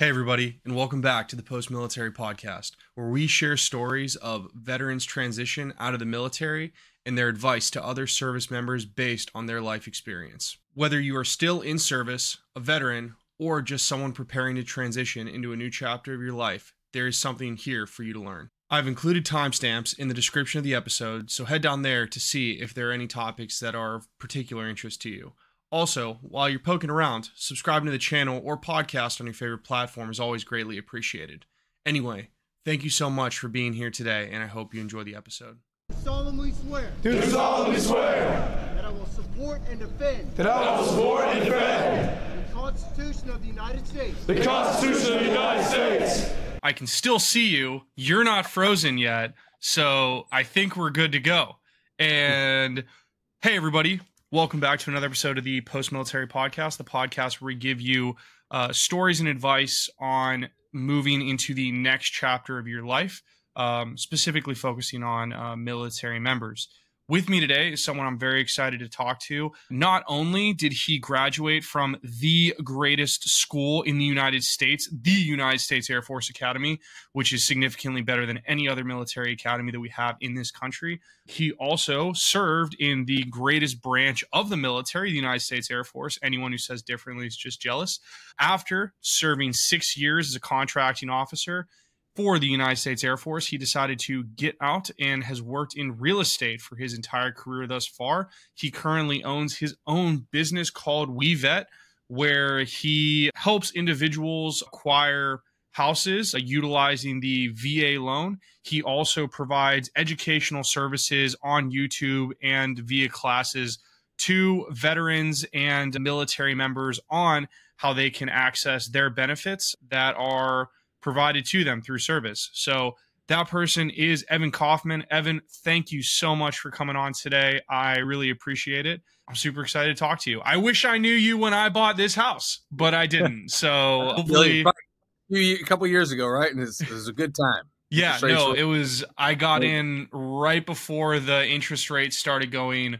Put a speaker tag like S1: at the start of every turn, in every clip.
S1: Hey, everybody, and welcome back to the Post Military Podcast, where we share stories of veterans' transition out of the military and their advice to other service members based on their life experience. Whether you are still in service, a veteran, or just someone preparing to transition into a new chapter of your life, there is something here for you to learn. I've included timestamps in the description of the episode, so head down there to see if there are any topics that are of particular interest to you. Also, while you're poking around, subscribing to the channel or podcast on your favorite platform is always greatly appreciated. Anyway, thank you so much for being here today, and I hope you enjoy the episode.
S2: solemnly swear
S3: Do solemnly swear
S2: that I will support and defend
S3: that I will support and defend
S2: the Constitution of the United States
S3: the Constitution of the United States
S1: I can still see you. You're not frozen yet, so I think we're good to go. And hey, everybody, welcome back to another episode of the Post Military Podcast, the podcast where we give you uh, stories and advice on moving into the next chapter of your life, um, specifically focusing on uh, military members. With me today is someone I'm very excited to talk to. Not only did he graduate from the greatest school in the United States, the United States Air Force Academy, which is significantly better than any other military academy that we have in this country, he also served in the greatest branch of the military, the United States Air Force. Anyone who says differently is just jealous. After serving six years as a contracting officer, for the United States Air Force. He decided to get out and has worked in real estate for his entire career thus far. He currently owns his own business called WeVet, where he helps individuals acquire houses uh, utilizing the VA loan. He also provides educational services on YouTube and via classes to veterans and military members on how they can access their benefits that are provided to them through service. So that person is Evan Kaufman. Evan, thank you so much for coming on today. I really appreciate it. I'm super excited to talk to you. I wish I knew you when I bought this house, but I didn't. So hopefully,
S4: a couple years ago, right? And it was a good time.
S1: yeah, no, it was. I got in right before the interest rates started going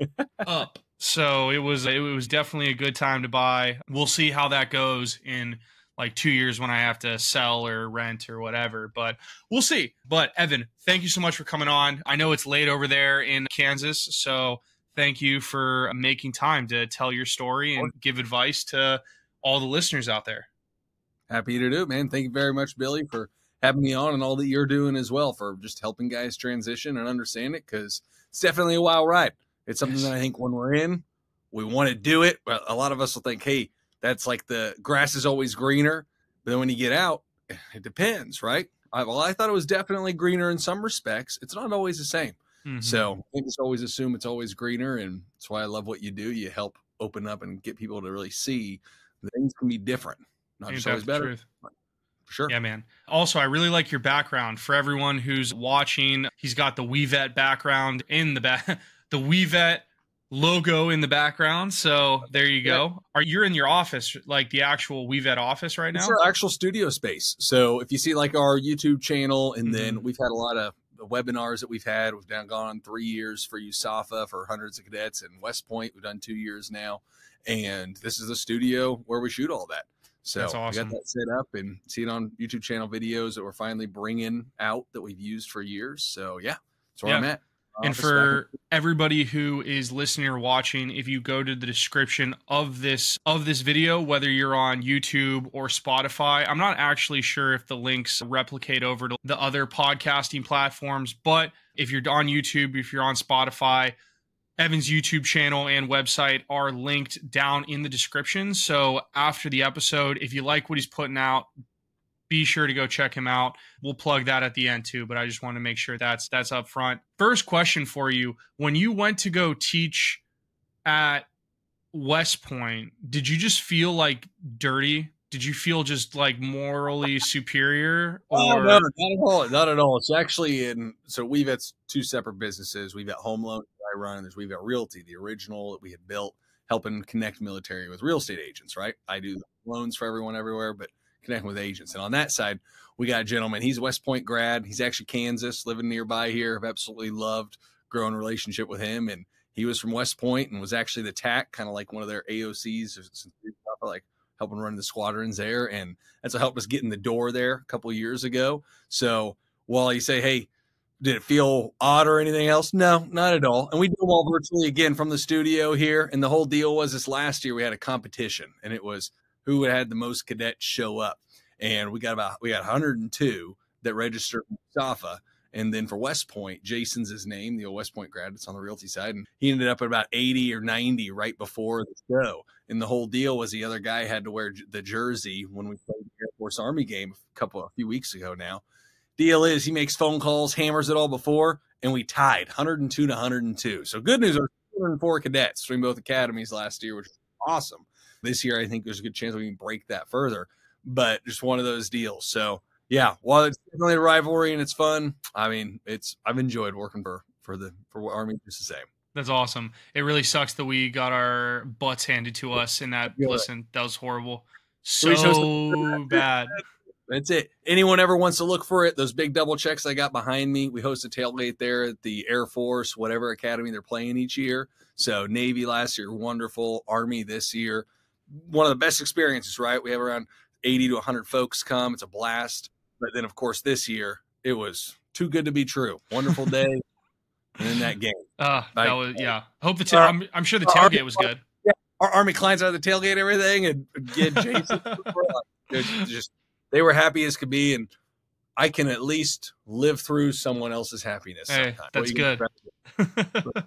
S1: up. So it was it was definitely a good time to buy. We'll see how that goes in like two years when I have to sell or rent or whatever. But we'll see. But Evan, thank you so much for coming on. I know it's late over there in Kansas, so thank you for making time to tell your story and give advice to all the listeners out there.
S4: Happy to do it, man. Thank you very much, Billy, for having me on and all that you're doing as well for just helping guys transition and understand it because it's definitely a wild ride. It's something
S1: Yes.
S4: that I think when we're in, we want to do it. But a lot of us will think, hey, that's like the grass is always greener. But then when you get out, it depends, right? I, well, I thought it was definitely greener in some respects. It's not always the same.
S1: Mhm.
S4: So I just always assume it's always greener, and that's why I love what you do. You help open up and get people to really see things can be different, not
S1: Ain't
S4: just always better.
S1: truth?
S4: Sure.
S1: Yeah, man. Also, I really like your background. For everyone who's watching, he's got the WeVet background in the back, the WeVet logo in the background. So there you go. Are you in your office, like the actual WeVet office right now?
S4: It's our actual studio space. So if you see like our YouTube channel, and
S1: Mm-hmm.
S4: then we've had a lot of webinars that we've had. We've now gone on three years for USAFA for hundreds of cadets and West Point. We've done two years now, and this is the studio where we shoot all that. So
S1: That's
S4: we got that set up and see it on YouTube channel videos that we're finally bringing out that we've used for years. So yeah, that's where
S1: Yeah.
S4: I'm at.
S1: And for everybody who is listening or watching, if you go to the description of this of this video, whether you're on YouTube or Spotify, I'm not actually sure if the links replicate over to the other podcasting platforms, but if you're on YouTube, if you're on Spotify, Evan's YouTube channel and website are linked down in the description. So after the episode, if you like what he's putting out, be sure to go check him out. We'll plug that at the end too, but I just want to make sure that's that's up front. First question for you: When you went to go teach at West Point, did you just feel like dirty? Did you feel just like morally superior?
S4: Oh, no, not at all. Not at all. It's actually in so we've got two separate businesses. We've got home loans that I run, and there's we've got realty, the original that we had built, helping connect military with real estate agents, right? I do loans for everyone everywhere, but connecting with agents. And on that side, we got a gentleman, he's a West Point grad. He's actually Kansas, living nearby here. I've absolutely loved growing relationship with him. And he was from West Point and was actually the TAC, kind of like one of their AOCs. Like helping run the squadrons there, and that's what helped us get in the door there a couple years ago. So while you say, "Hey," did it feel odd or anything else? No, not at all. And we do them all virtually again from the studio here. And the whole deal was this last year we had a competition, and it was who had the most cadets show up, and we got about we got 102 that registered USAFA. And then for West Point, Jason's his name, the old West Point grad that's on the realty side. And he ended up at about 80 or 90 right before the show. And the whole deal was the other guy had to wear the jersey when we played the Air Force Army game a couple a few weeks ago now. Deal is he makes phone calls, hammers it all before, and we tied 102 to 102. So good news are 204 cadets between both academies last year, which is awesome. This year, I think there's a good chance we can break that further, but just one of those deals. So yeah, while it's definitely a rivalry and it's fun, I mean, it's I've enjoyed working for for the for Army just the same.
S1: That's awesome. It really sucks that we got our butts handed to us in that.
S4: Yeah.
S1: Listen, that was horrible. So bad.
S4: That's it. Anyone ever wants to look for it, those big double checks I got behind me, we host a tailgate there at the Air Force, whatever academy they're playing each year. So Navy last year, wonderful. Army this year, one of the best experiences, right? We have around 80 to 100 folks come. It's a blast. But then, of course, this year, it was too good to be true. Wonderful day. and in that game.
S1: Uh,
S4: Like-
S1: that was yeah. Hope the ta- I'm, I'm sure the tailgate was good.
S4: Our Army clients out of the tailgate, and everything, and get Jason. Just they were happy as could be, and I can at least live through someone else's happiness.
S1: Hey, that's
S4: can-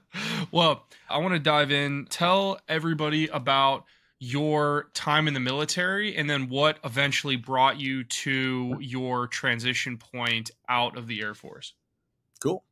S1: well, I want to dive in. Tell everybody about your time in the military and then what eventually brought you to your transition point out of the Air Force.
S4: Cool.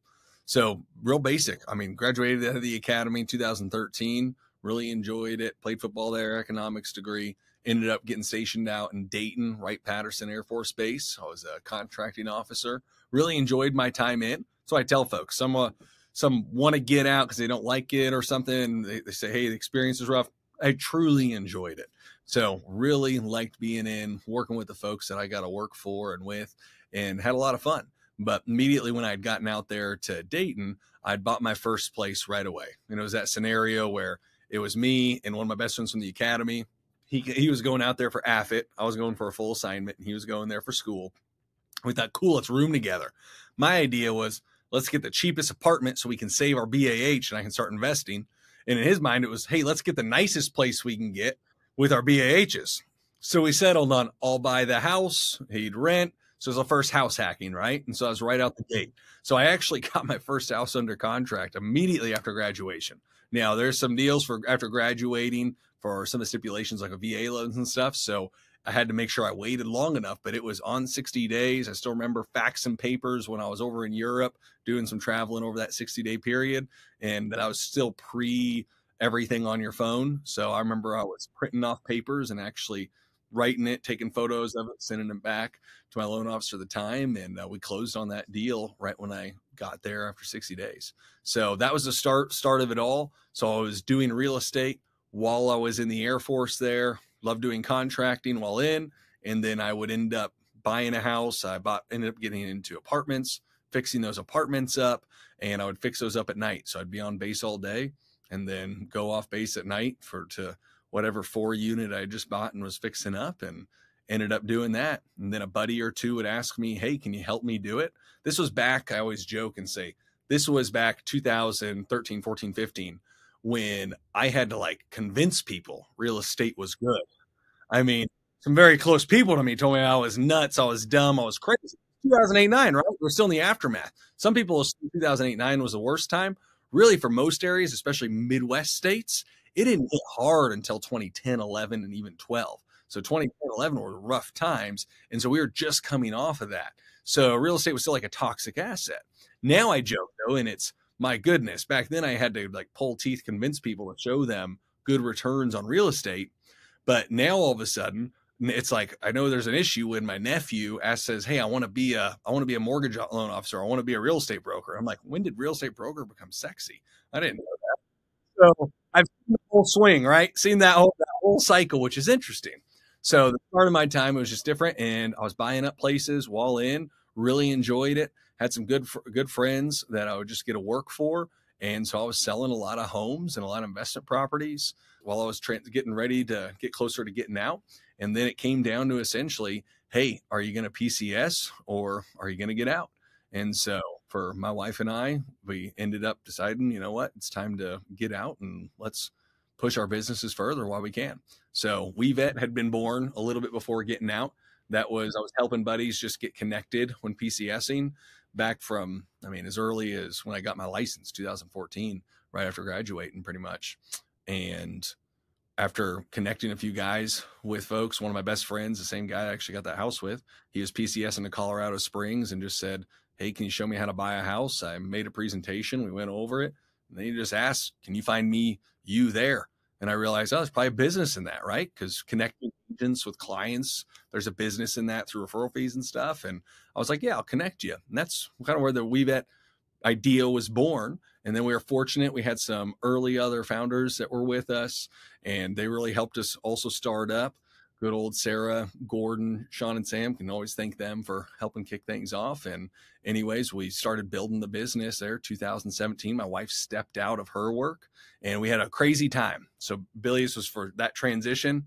S4: So real basic. I mean, graduated out of the academy in 2013. Really enjoyed it. Played football there, economics degree. Ended up getting stationed out in Dayton, Wright Patterson Air Force Base. I was a contracting officer. Really enjoyed my time in. So I tell folks, some uh, some want to get out because they don't like it or something. They, they say, "Hey, the experience is rough." I truly enjoyed it. So really liked being in, working with the folks that I got to work for and with, and had a lot of fun. But immediately when I had gotten out there to Dayton, I'd bought my first place right away. And it was that scenario where it was me and one of my best friends from the academy. He, he was going out there for AFIT. I was going for a full assignment, and he was going there for school. We thought, cool, let's room together. My idea was, let's get the cheapest apartment so we can save our BAH and I can start investing. And in his mind, it was, hey, let's get the nicest place we can get with our BAHs. So we settled on I'll buy the house, he'd rent. So it was the first house hacking, right? And so I was right out the gate. So I actually got my first house under contract immediately after graduation. Now there's some deals for after graduating for some of the stipulations like a VA loans and stuff. So I had to make sure I waited long enough, but it was on 60 days. I still remember faxing papers when I was over in Europe doing some traveling over that 60 day period. And that I was still pre everything on your phone. So I remember I was printing off papers and actually writing it, taking photos of it, sending it back to my loan officer at the time. And uh, we closed on that deal right when I got there after 60 days. So that was the start start of it all. So I was doing real estate while I was in the Air Force there. Loved doing contracting while in, and then I would end up buying a house. I bought ended up getting into apartments, fixing those apartments up, and I would fix those up at night. So I'd be on base all day and then go off base at night for to whatever four unit I just bought and was fixing up and ended up doing that. And then a buddy or two would ask me, Hey, can you help me do it? This was back, I always joke and say, this was back 2013, 14, 15, when I had to like convince people real estate was good. I mean, some very close people to me told me I was nuts, I was dumb, I was crazy. 2008 9, right? We're still in the aftermath. Some people assume 2008 9 was the worst time. Really, for most areas, especially Midwest states, it didn't hit hard until 2010, 11, and even 12. So 2010, 11 were rough times. And so we were just coming off of that. So real estate was still like a toxic asset. Now I joke though, and it's my goodness. Back then I had to like pull teeth, convince people to show them good returns on real estate. But now all of a sudden, it's like I know there's an issue when my nephew asks says, "Hey, I want to be a I want to be a mortgage loan officer. I want to be a real estate broker." I'm like, "When did real estate broker become sexy?" I didn't know that. So I've seen the whole swing, right? Seen that whole that whole cycle, which is interesting. So the start of my time was just different, and I was buying up places while in. Really enjoyed it. Had some good good friends that I would just get to work for, and so I was selling a lot of homes and a lot of investment properties while I was tra- getting ready to get closer to getting out. And then it came down to essentially, hey, are you going to PCS or are you going to get out? And so for my wife and I, we ended up deciding, you know what, it's time to get out and let's push our businesses further while we can. So WeVet had been born a little bit before getting out. That was I was helping buddies just get connected when PCSing back from I mean as early as when I got my license 2014 right after graduating pretty much. And after connecting a few guys with folks, one of my best friends, the same guy I actually got that house with, he was PCS into Colorado Springs and just said, Hey, can you show me how to buy a house? I made a presentation. We went over it. And then he just asked, Can you find me you there? And I realized, oh, there's probably a business in that, right? Because connecting agents with clients, there's a business in that through referral fees and stuff. And I was like, yeah, I'll connect you. And that's kind of where the WeVet idea was born. And then we were fortunate. We had some early other founders that were with us, and they really helped us also start up. Good old Sarah, Gordon, Sean, and Sam can always thank them for helping kick things off. And, anyways, we started building the business there 2017. My wife stepped out of her work and we had a crazy time. So, Billy's was for that transition.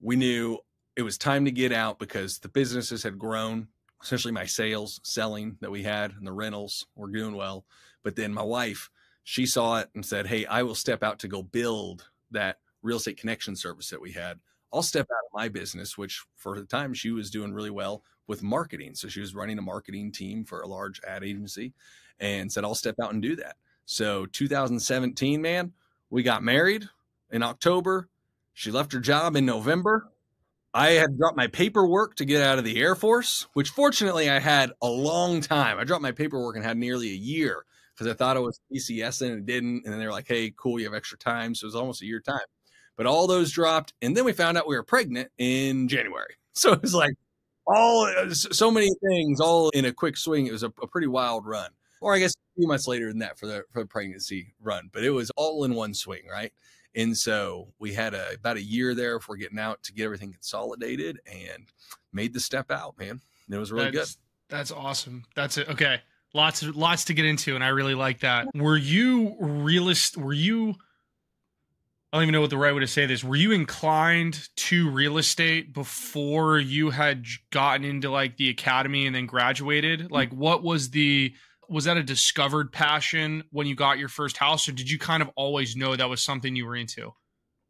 S4: We knew it was time to get out because the businesses had grown essentially my sales selling that we had and the rentals were doing well. But then my wife she saw it and said hey i will step out to go build that real estate connection service that we had. I'll step out of my business which for the time she was doing really well with marketing. So she was running a marketing team for a large ad agency and said i'll step out and do that. So 2017 man we got married in october. She left her job in november I had dropped my paperwork to get out of the Air Force, which fortunately I had a long time. I dropped my paperwork and had nearly a year because I thought it was PCS and it didn't. And then they were like, hey, cool, you have extra time. So it was almost a year time. But all those dropped. And then we found out we were pregnant in January. So it was like all so many things all in a quick swing. It was a, a pretty wild run. Or I guess a few months later than that for the for the pregnancy run. But it was all in one swing, right? And so we had a, about a year there for getting out to get everything consolidated and made the step out, man. And it was really
S1: that's,
S4: good.
S1: That's awesome. That's it. Okay. Lots of lots to get into, and I really like that. Were you realist? Were you? I don't even know what the right way to say this. Were you inclined to real estate before you had gotten into like the academy and then graduated? Mm. Like, what was the was that a discovered passion when you got your first house or did you kind of always know that was something you were into?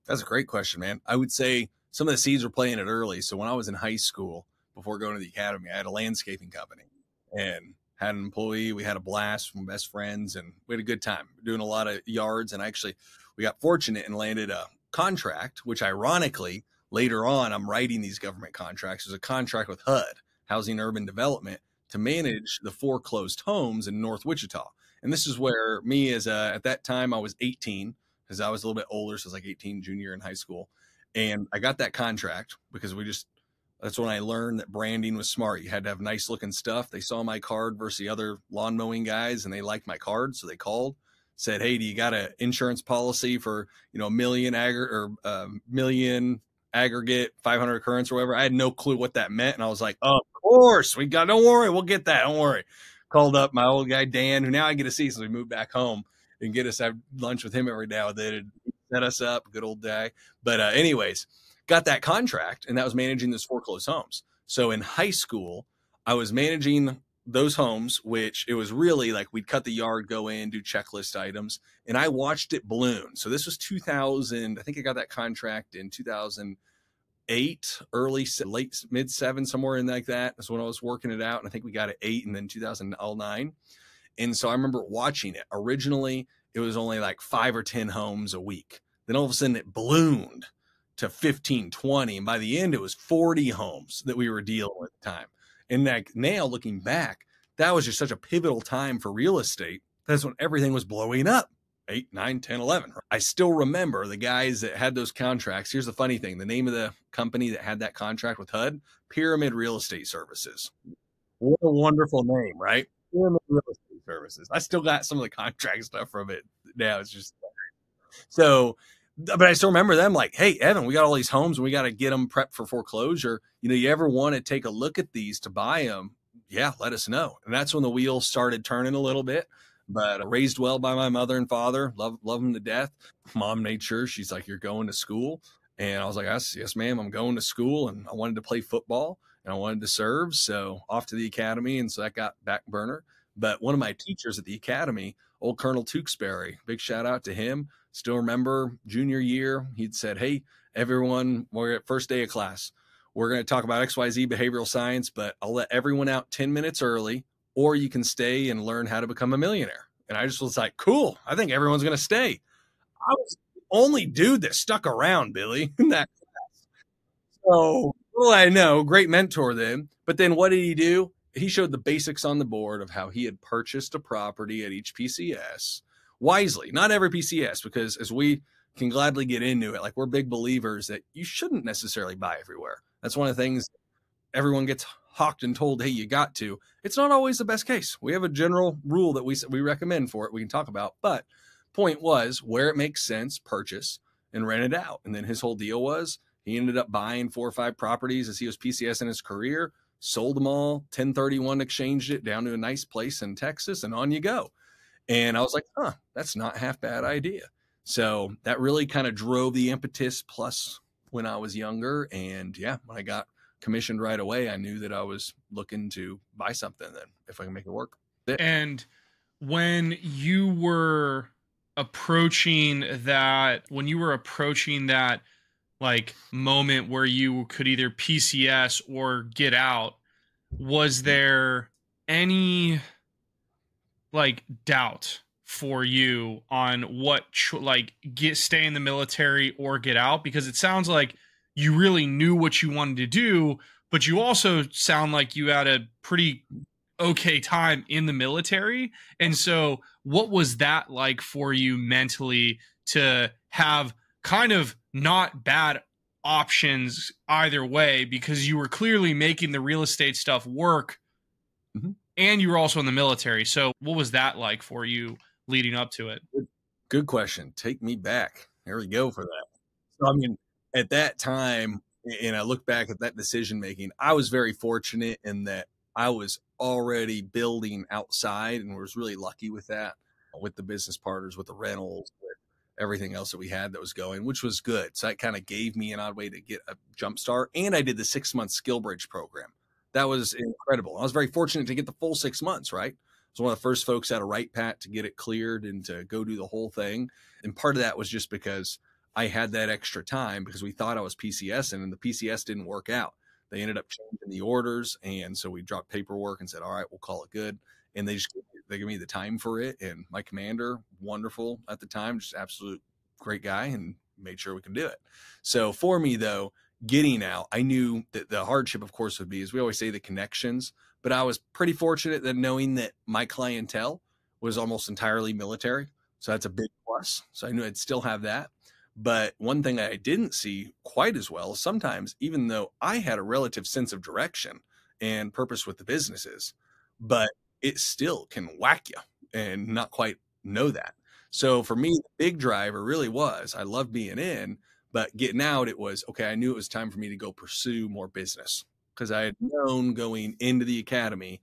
S4: That's a great question man. I would say some of the seeds were playing it early. So when i was in high school before going to the academy i had a landscaping company and had an employee. We had a blast from best friends and we had a good time doing a lot of yards. And actually we got fortunate and landed a contract which ironically later on i'm writing these government contracts. There's a contract with hud housing urban development to manage the foreclosed homes in North Wichita. And this is where me as a, at that time I was 18 because I was a little bit older, so I was like 18 junior in high school. And I got that contract because we just that's when I learned that branding was smart. You had to have nice looking stuff. They saw my card versus the other lawn mowing guys and they liked my card. So they called, said, Hey, do you got an insurance policy for, you know, a million ag or a um, million aggregate 500 occurrence or whatever. I had no clue what that meant. And I was like, of course, we got, don't worry, we'll get that. Don't worry. Called up my old guy, Dan, who now I get to see since we moved back home and get us have lunch with him every day. That set us up, good old day. But, uh, anyways, got that contract and that was managing those foreclosed homes. So in high school, I was managing those homes, which it was really like we'd cut the yard, go in, do checklist items, and I watched it balloon. So this was 2000. I think I got that contract in 2008, early, late, mid seven, somewhere in like that. That's when I was working it out, and I think we got it eight, and then 2009. And so I remember watching it. Originally, it was only like five or 10 homes a week. Then all of a sudden, it ballooned to 15, 20. And by the end, it was 40 homes that we were dealing with at the time. And like now looking back, that was just such a pivotal time for real estate. That's when everything was blowing up. 8, 9, 10, 11. I still remember the guys that had those contracts. Here's the funny thing the name of the company that had that contract with HUD Pyramid Real Estate Services. What a wonderful name, right? Pyramid Real Estate Services. I still got some of the contract stuff from it now. It's just so but I still remember them like, hey, Evan, we got all these homes and we got to get them prepped for foreclosure. You know, you ever want to take a look at these to buy them? Yeah, let us know. And that's when the wheels started turning a little bit. But raised well by my mother and father, love love them to death. Mom made sure she's like, you're going to school And I was like, yes, yes, ma'am. I'm going to school and I wanted to play football and I wanted to serve. So off to the academy. And so that got back burner. But one of my teachers at the academy, old Colonel Tewksbury, big shout out to him. Still remember junior year, he'd said, Hey, everyone, we're at first day of class. We're going to talk about XYZ behavioral science, but I'll let everyone out 10 minutes early, or you can stay and learn how to become a millionaire. And I just was like, cool. I think everyone's going to stay. I was the only dude that stuck around, Billy, in that class. So, well, I know, great mentor then. But then what did he do? He showed the basics on the board of how he had purchased a property at each PCS wisely. Not every PCS, because as we can gladly get into it, like we're big believers that you shouldn't necessarily buy everywhere. That's one of the things everyone gets hawked and told, hey, you got to. It's not always the best case. We have a general rule that we we recommend for it. We can talk about, but point was where it makes sense, purchase and rent it out. And then his whole deal was he ended up buying four or five properties as he was PCS in his career, sold them all, 1031 exchanged it down to a nice place in Texas, and on you go. And I was like, huh, that's not half bad idea. So that really kind of drove the impetus plus when I was younger. And yeah, when I got commissioned right away, I knew that I was looking to buy something then if I can make it work.
S1: And when you were approaching that, when you were approaching that like moment where you could either PCS or get out, was mm-hmm. there any like doubt for you on what like get stay in the military or get out because it sounds like you really knew what you wanted to do but you also sound like you had a pretty okay time in the military and so what was that like for you mentally to have kind of not bad options either way because you were clearly making the real estate stuff work mm-hmm. and you were also in the military so what was that like for you leading up to it?
S4: Good, question. Take me back. There we go for that. So, I mean, at that time, and I look back at that decision making, I was very fortunate in that I was already building outside and was really lucky with that, with the business partners, with the rentals, with everything else that we had that was going, which was good. So that kind of gave me an odd way to get a jump start. And I did the six month SkillBridge program. That was incredible. I was very fortunate to get the full six months, right? was one of the first folks out of Wright Pat to get it cleared and to go do the whole thing. And part of that was just because I had that extra time because we thought I was PCS and the PCS didn't work out. They ended up changing the orders, and so we dropped paperwork and said, "All right, we'll call it good." And they just they gave me the time for it. And my commander, wonderful at the time, just absolute great guy, and made sure we could do it. So for me though, getting out, I knew that the hardship, of course, would be, as we always say, the connections. But I was pretty fortunate that knowing that my clientele was almost entirely military. So that's a big plus. So I knew I'd still have that. But one thing I didn't see quite as well sometimes, even though I had a relative sense of direction and purpose with the businesses, but it still can whack you and not quite know that. So for me, the big driver really was I love being in, but getting out, it was okay. I knew it was time for me to go pursue more business because I had mm-hmm. known going into the academy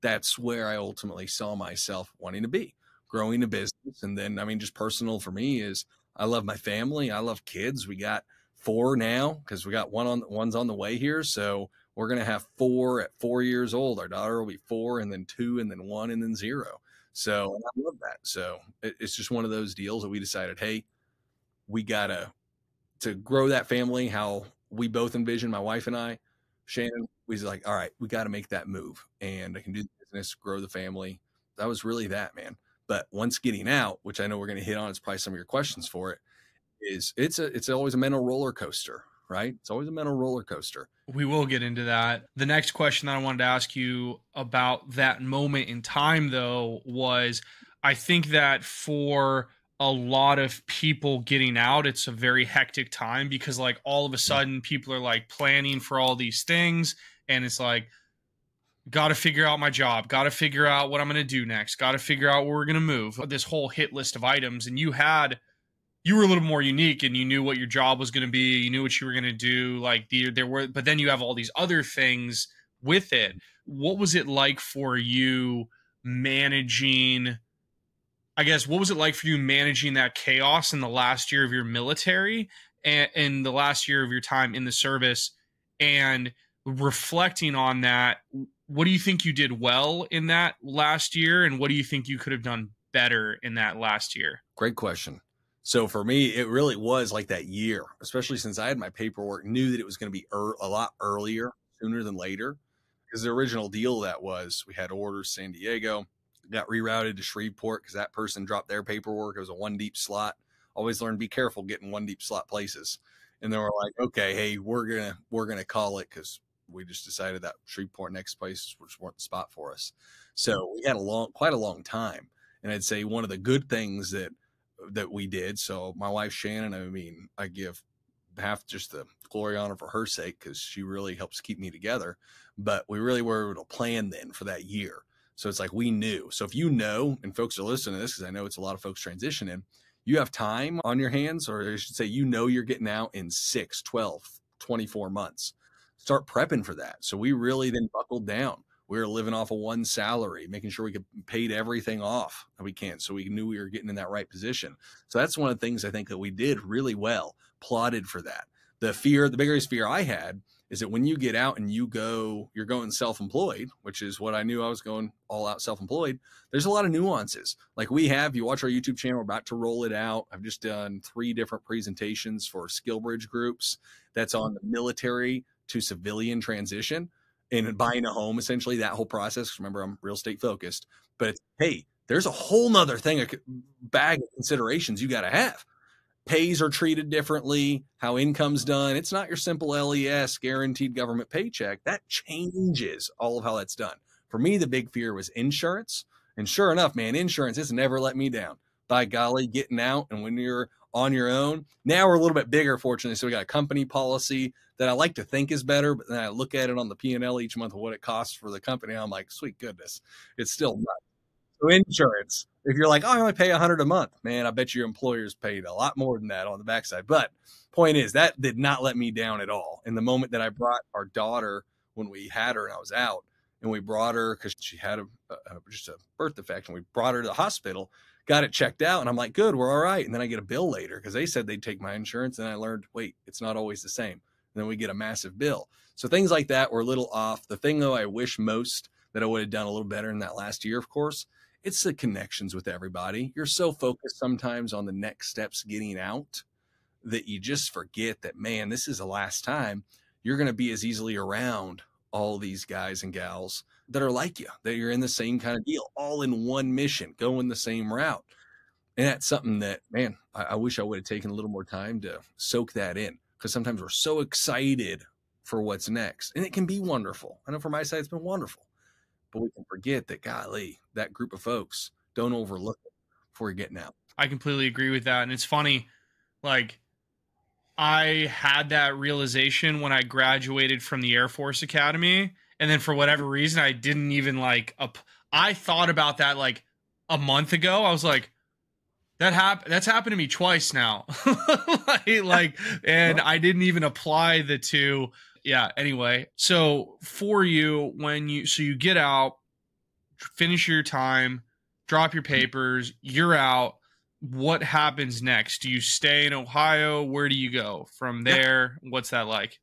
S4: that's where I ultimately saw myself wanting to be, growing a business. And then, I mean, just personal for me is I love my family. I love kids. We got four now because we got one on one's on the way here. So we're gonna have four at four years old. Our daughter will be four, and then two, and then one, and then zero. So I love that. So it, it's just one of those deals that we decided, hey, we gotta to grow that family how we both envision, my wife and I Shannon was like, all right, we got to make that move and I can do the business, grow the family. That was really that, man. But once getting out, which I know we're going to hit on, it's probably some of your questions for it, is it's a it's always a mental roller coaster, right? It's always a mental roller coaster.
S1: We will get into that. The next question that I wanted to ask you about that moment in time, though, was I think that for a lot of people getting out it's a very hectic time because like all of a sudden people are like planning for all these things and it's like got to figure out my job got to figure out what i'm going to do next got to figure out where we're going to move this whole hit list of items. And you had you were a little more unique and you knew what your job was going to be you knew what you were going to do like the, there were but then you have all these other things with it. What was it like for you managing I guess what was it like for you managing that chaos in the last year of your military and in the last year of your time in the service and reflecting on that what do you think you did well in that last year and what do you think you could have done better in that last year
S4: Great question. So for me, it really was like that year, especially since I had my paperwork, knew that it was going to be er- a lot earlier, sooner than later. Because the original deal that was we had orders San Diego, got rerouted to Shreveport because that person dropped their paperwork. It was a one deep slot. Always learn be careful getting one deep slot places. And then we're like, okay, hey, we're gonna we're gonna call it because we just decided that Shreveport next place which weren't the spot for us. So mm. we had a long, quite a long time. And I'd say one of the good things that that we did. So my wife Shannon, I mean, I give half just the glory honor for her sake because she really helps keep me together. But we really were able to plan then for that year. So it's like we knew. So if you know, and folks are listening to this because I know it's a lot of folks transitioning, you have time on your hands, or I should say, you know, you're getting out in 6, 12, 24 months. Start prepping for that. So we really then buckled down we were living off of one salary, making sure we could paid everything off that we can. So we knew we were getting in that right position. So that's one of the things I think that we did really well, plotted for that. The fear, the biggest fear I had is that when you get out and you go, you're going self employed, which is what I knew I was going all out self employed. There's a lot of nuances. Like we have, you watch our YouTube channel, we're about to roll it out. I've just done three different presentations for SkillBridge groups that's on the military to civilian transition and buying a home, essentially that whole process. Remember, I'm real estate focused, but hey, there's a whole nother thing, a bag of considerations you got to have. Pays are treated differently, how income's done. It's not your simple LES guaranteed government paycheck. That changes all of how that's done. For me, the big fear was insurance. And sure enough, man, insurance has never let me down. By golly, getting out and when you're on your own. Now we're a little bit bigger, fortunately. So we got a company policy that I like to think is better, but then I look at it on the P and L each month of what it costs for the company. I'm like, sweet goodness, it's still nuts. So insurance, if you're like, oh, I only pay a hundred a month, man, I bet your employer's paid a lot more than that on the backside. But point is, that did not let me down at all. In the moment that I brought our daughter when we had her and I was out, and we brought her because she had a, a, just a birth defect, and we brought her to the hospital got it checked out and I'm like, good, we're all right. And then I get a bill later because they said they'd take my insurance. And I learned, wait, it's not always the same. And then we get a massive bill. So things like that were a little off. The thing though, I wish most that I would have done a little better in that last year, of course, it's the connections with everybody. You're so focused sometimes on the next steps getting out that you just forget that, man, this is the last time you're going to be as easily around all these guys and gals that are like you, that you're in the same kind of deal, all in one mission, going the same route. And that's something that, man, I, I wish I would have taken a little more time to soak that in because sometimes we're so excited for what's next. And it can be wonderful. I know for my side, it's been wonderful, but we can forget that, golly, that group of folks don't overlook it before getting out.
S1: I completely agree with that. And it's funny, like, I had that realization when I graduated from the Air Force Academy and then for whatever reason I didn't even like up I thought about that like a month ago. I was like that happened that's happened to me twice now. like, like and I didn't even apply the two. Yeah, anyway. So for you when you so you get out, finish your time, drop your papers, you're out. What happens next? Do you stay in Ohio? Where do you go from there? What's that like?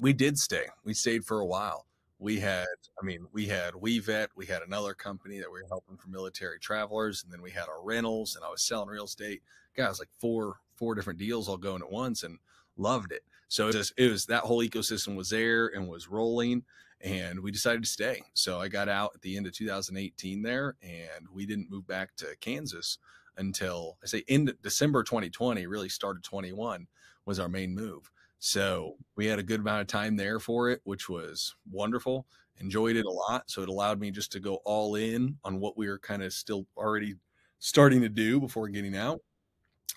S4: We did stay. We stayed for a while we had i mean we had wevet we had another company that we were helping for military travelers and then we had our rentals and i was selling real estate. Guys like four four different deals all going at once and loved it. So it was, it was that whole ecosystem was there and was rolling and we decided to stay. So i got out at the end of 2018 there and we didn't move back to kansas until i say in december 2020 really started 21 was our main move so we had a good amount of time there for it, which was wonderful. Enjoyed it a lot. So it allowed me just to go all in on what we were kind of still already starting to do before getting out.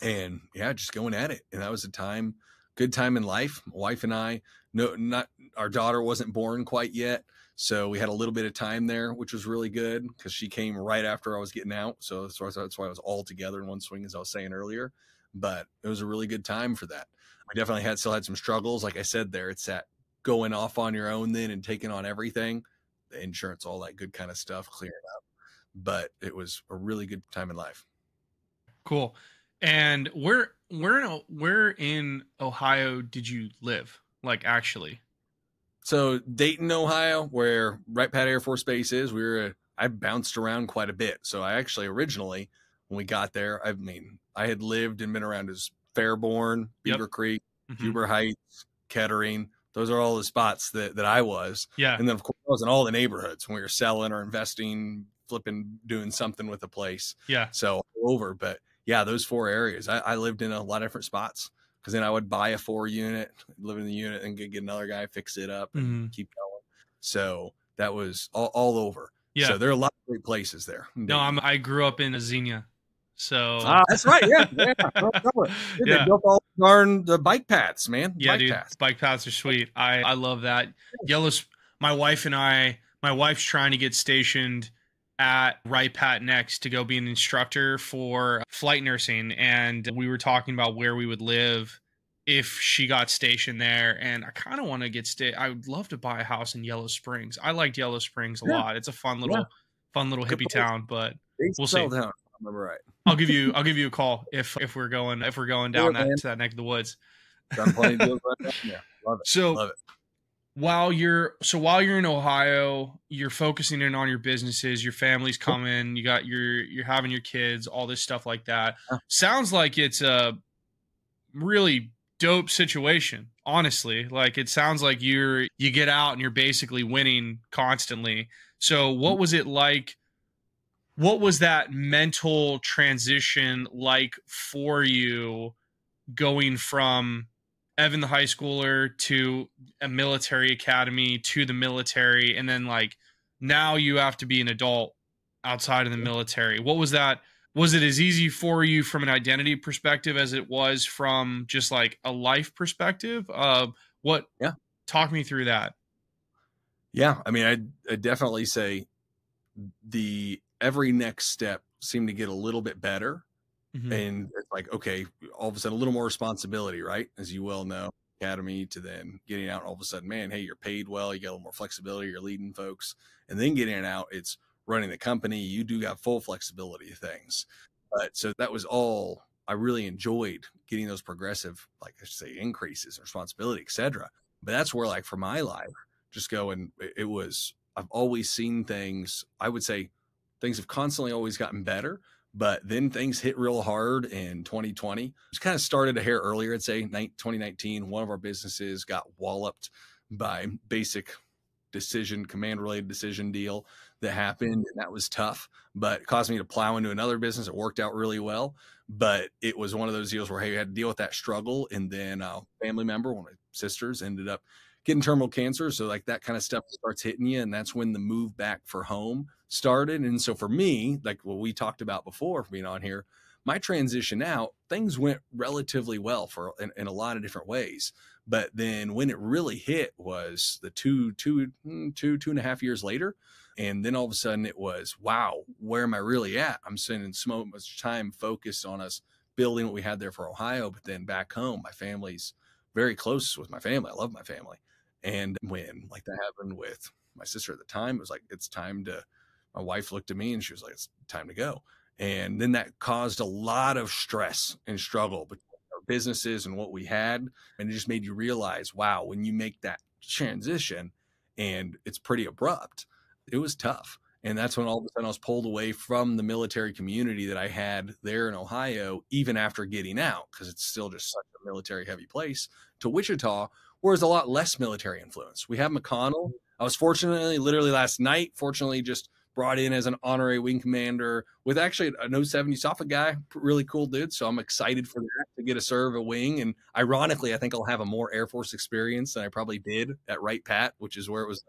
S4: And yeah, just going at it. And that was a time, good time in life. My wife and I, no, not our daughter wasn't born quite yet. So we had a little bit of time there, which was really good because she came right after I was getting out. So that's why, that's why I was all together in one swing, as I was saying earlier. But it was a really good time for that we definitely had still had some struggles. Like I said, there it's that going off on your own then and taking on everything, the insurance, all that good kind of stuff, clearing up. But it was a really good time in life.
S1: Cool. And where where in where in Ohio did you live? Like actually?
S4: So Dayton, Ohio, where Wright Pat Air Force Base is, we were. I bounced around quite a bit. So I actually originally, when we got there, I mean, I had lived and been around as Fairborn,
S1: Yep.
S4: Beavercreek,
S1: Mhm.
S4: Huber Heights, Kettering. Those are all the spots that, that I was.
S1: Yeah.
S4: And then, of course, I was in all the neighborhoods when we were selling or investing, flipping, doing something with the place.
S1: Yeah.
S4: So over. But yeah, those four areas, I, I lived in a lot of different spots because then I would buy a four unit, live in the unit, and get, get another guy, fix it up, and
S1: Mhm.
S4: keep going. So that was all, all over.
S1: Yeah.
S4: So there are a lot of great places there.
S1: no, I'm I grew up in Xenia. So
S4: Ah, that's right. Yeah. yeah. Problem. They built all darn the bike paths, man.
S1: Yeah,
S4: bike
S1: dude,
S4: paths.
S1: bike paths are sweet. I I love that. Yellow. My wife and I. My wife's trying to get stationed at Wright Pat next to go be an instructor for flight nursing, and we were talking about where we would live if she got stationed there. And I kind of want to get stay. I would love to buy a house in Yellow Springs. I liked Yellow Springs a
S4: Yeah.
S1: lot. It's a fun little,
S4: Yeah.
S1: fun little hippie town. But
S4: They
S1: We'll see.
S4: down, remember right.
S1: I'll give you I'll give you a call if if we're going if we're going down that to that neck of the woods.
S4: Done plenty of deals right. Yeah, love it.
S1: So
S4: Love it.
S1: while you're so while you're in Ohio, you're focusing in on your businesses, your family's coming, you got your you're having your kids, all this stuff like that.
S4: Yeah.
S1: Sounds like it's a really dope situation, honestly. Like it sounds like you're you get out and you're basically winning constantly. So
S4: Mm-hmm.
S1: what was it like what was that mental transition like for you going from Evan the high schooler to a military academy to the military and then like now you have to be an adult outside of the military. What was that was it as easy for you from an identity perspective as it was from just like a life perspective? Uh what
S4: Yeah.
S1: talk me through that.
S4: Yeah, I mean, I'd, I'd definitely say the every next step seemed to get a little bit better,
S1: Mhm.
S4: and it's like okay, all of a sudden a little more responsibility, right? As you well know, academy to then getting out, all of a sudden, man, hey, you're paid well, you got a little more flexibility, you're leading folks, and then getting out, it's running the company. You do got full flexibility of things, but so that was all. I really enjoyed getting those progressive, like I should say, increases, in responsibility, etc. But that's where, like, for my life, just going, it was. I've always seen things. I would say things have constantly always gotten better, but then things hit real hard in 2020. It's kind of started a hair earlier. I'd say 2019. One of our businesses got walloped by basic decision, command related decision deal that happened, and that was tough. But it caused me to plow into another business. It worked out really well, but it was one of those deals where hey, had to deal with that struggle, and then a family member, one of my sisters, ended up getting terminal cancer. So like that kind of stuff starts hitting you, and that's when the move back for home started. And so for me, like what we talked about before being on here, my transition out, things went relatively well for in, in a lot of different ways. But then when it really hit was the two, two, mm, two, two and a half years later. And then all of a sudden it was, wow, where am I really at? I'm spending so much time focused on us building what we had there for Ohio, but then back home, my family's very close with my family. I love my family. And when like that happened with my sister at the time, it was like, it's time to, my wife looked at me and she was like, it's time to go. And then that caused a lot of stress and struggle between our businesses and what we had. And it just made you realize, wow, when you make that transition and it's pretty abrupt, it was tough. And that's when all of a sudden I was pulled away from the military community that I had there in Ohio, even after getting out, because it's still just such a military heavy place, to Wichita, where there's a lot less military influence. We have McConnell. Mm-hmm. I was fortunately, literally last night, fortunately, just brought in as an honorary wing commander with actually an 07 USAFA guy, really cool dude. So I'm excited for that to get a serve a wing. And ironically, I think I'll have a more Air Force experience than I probably did at Wright Pat, which is where it was.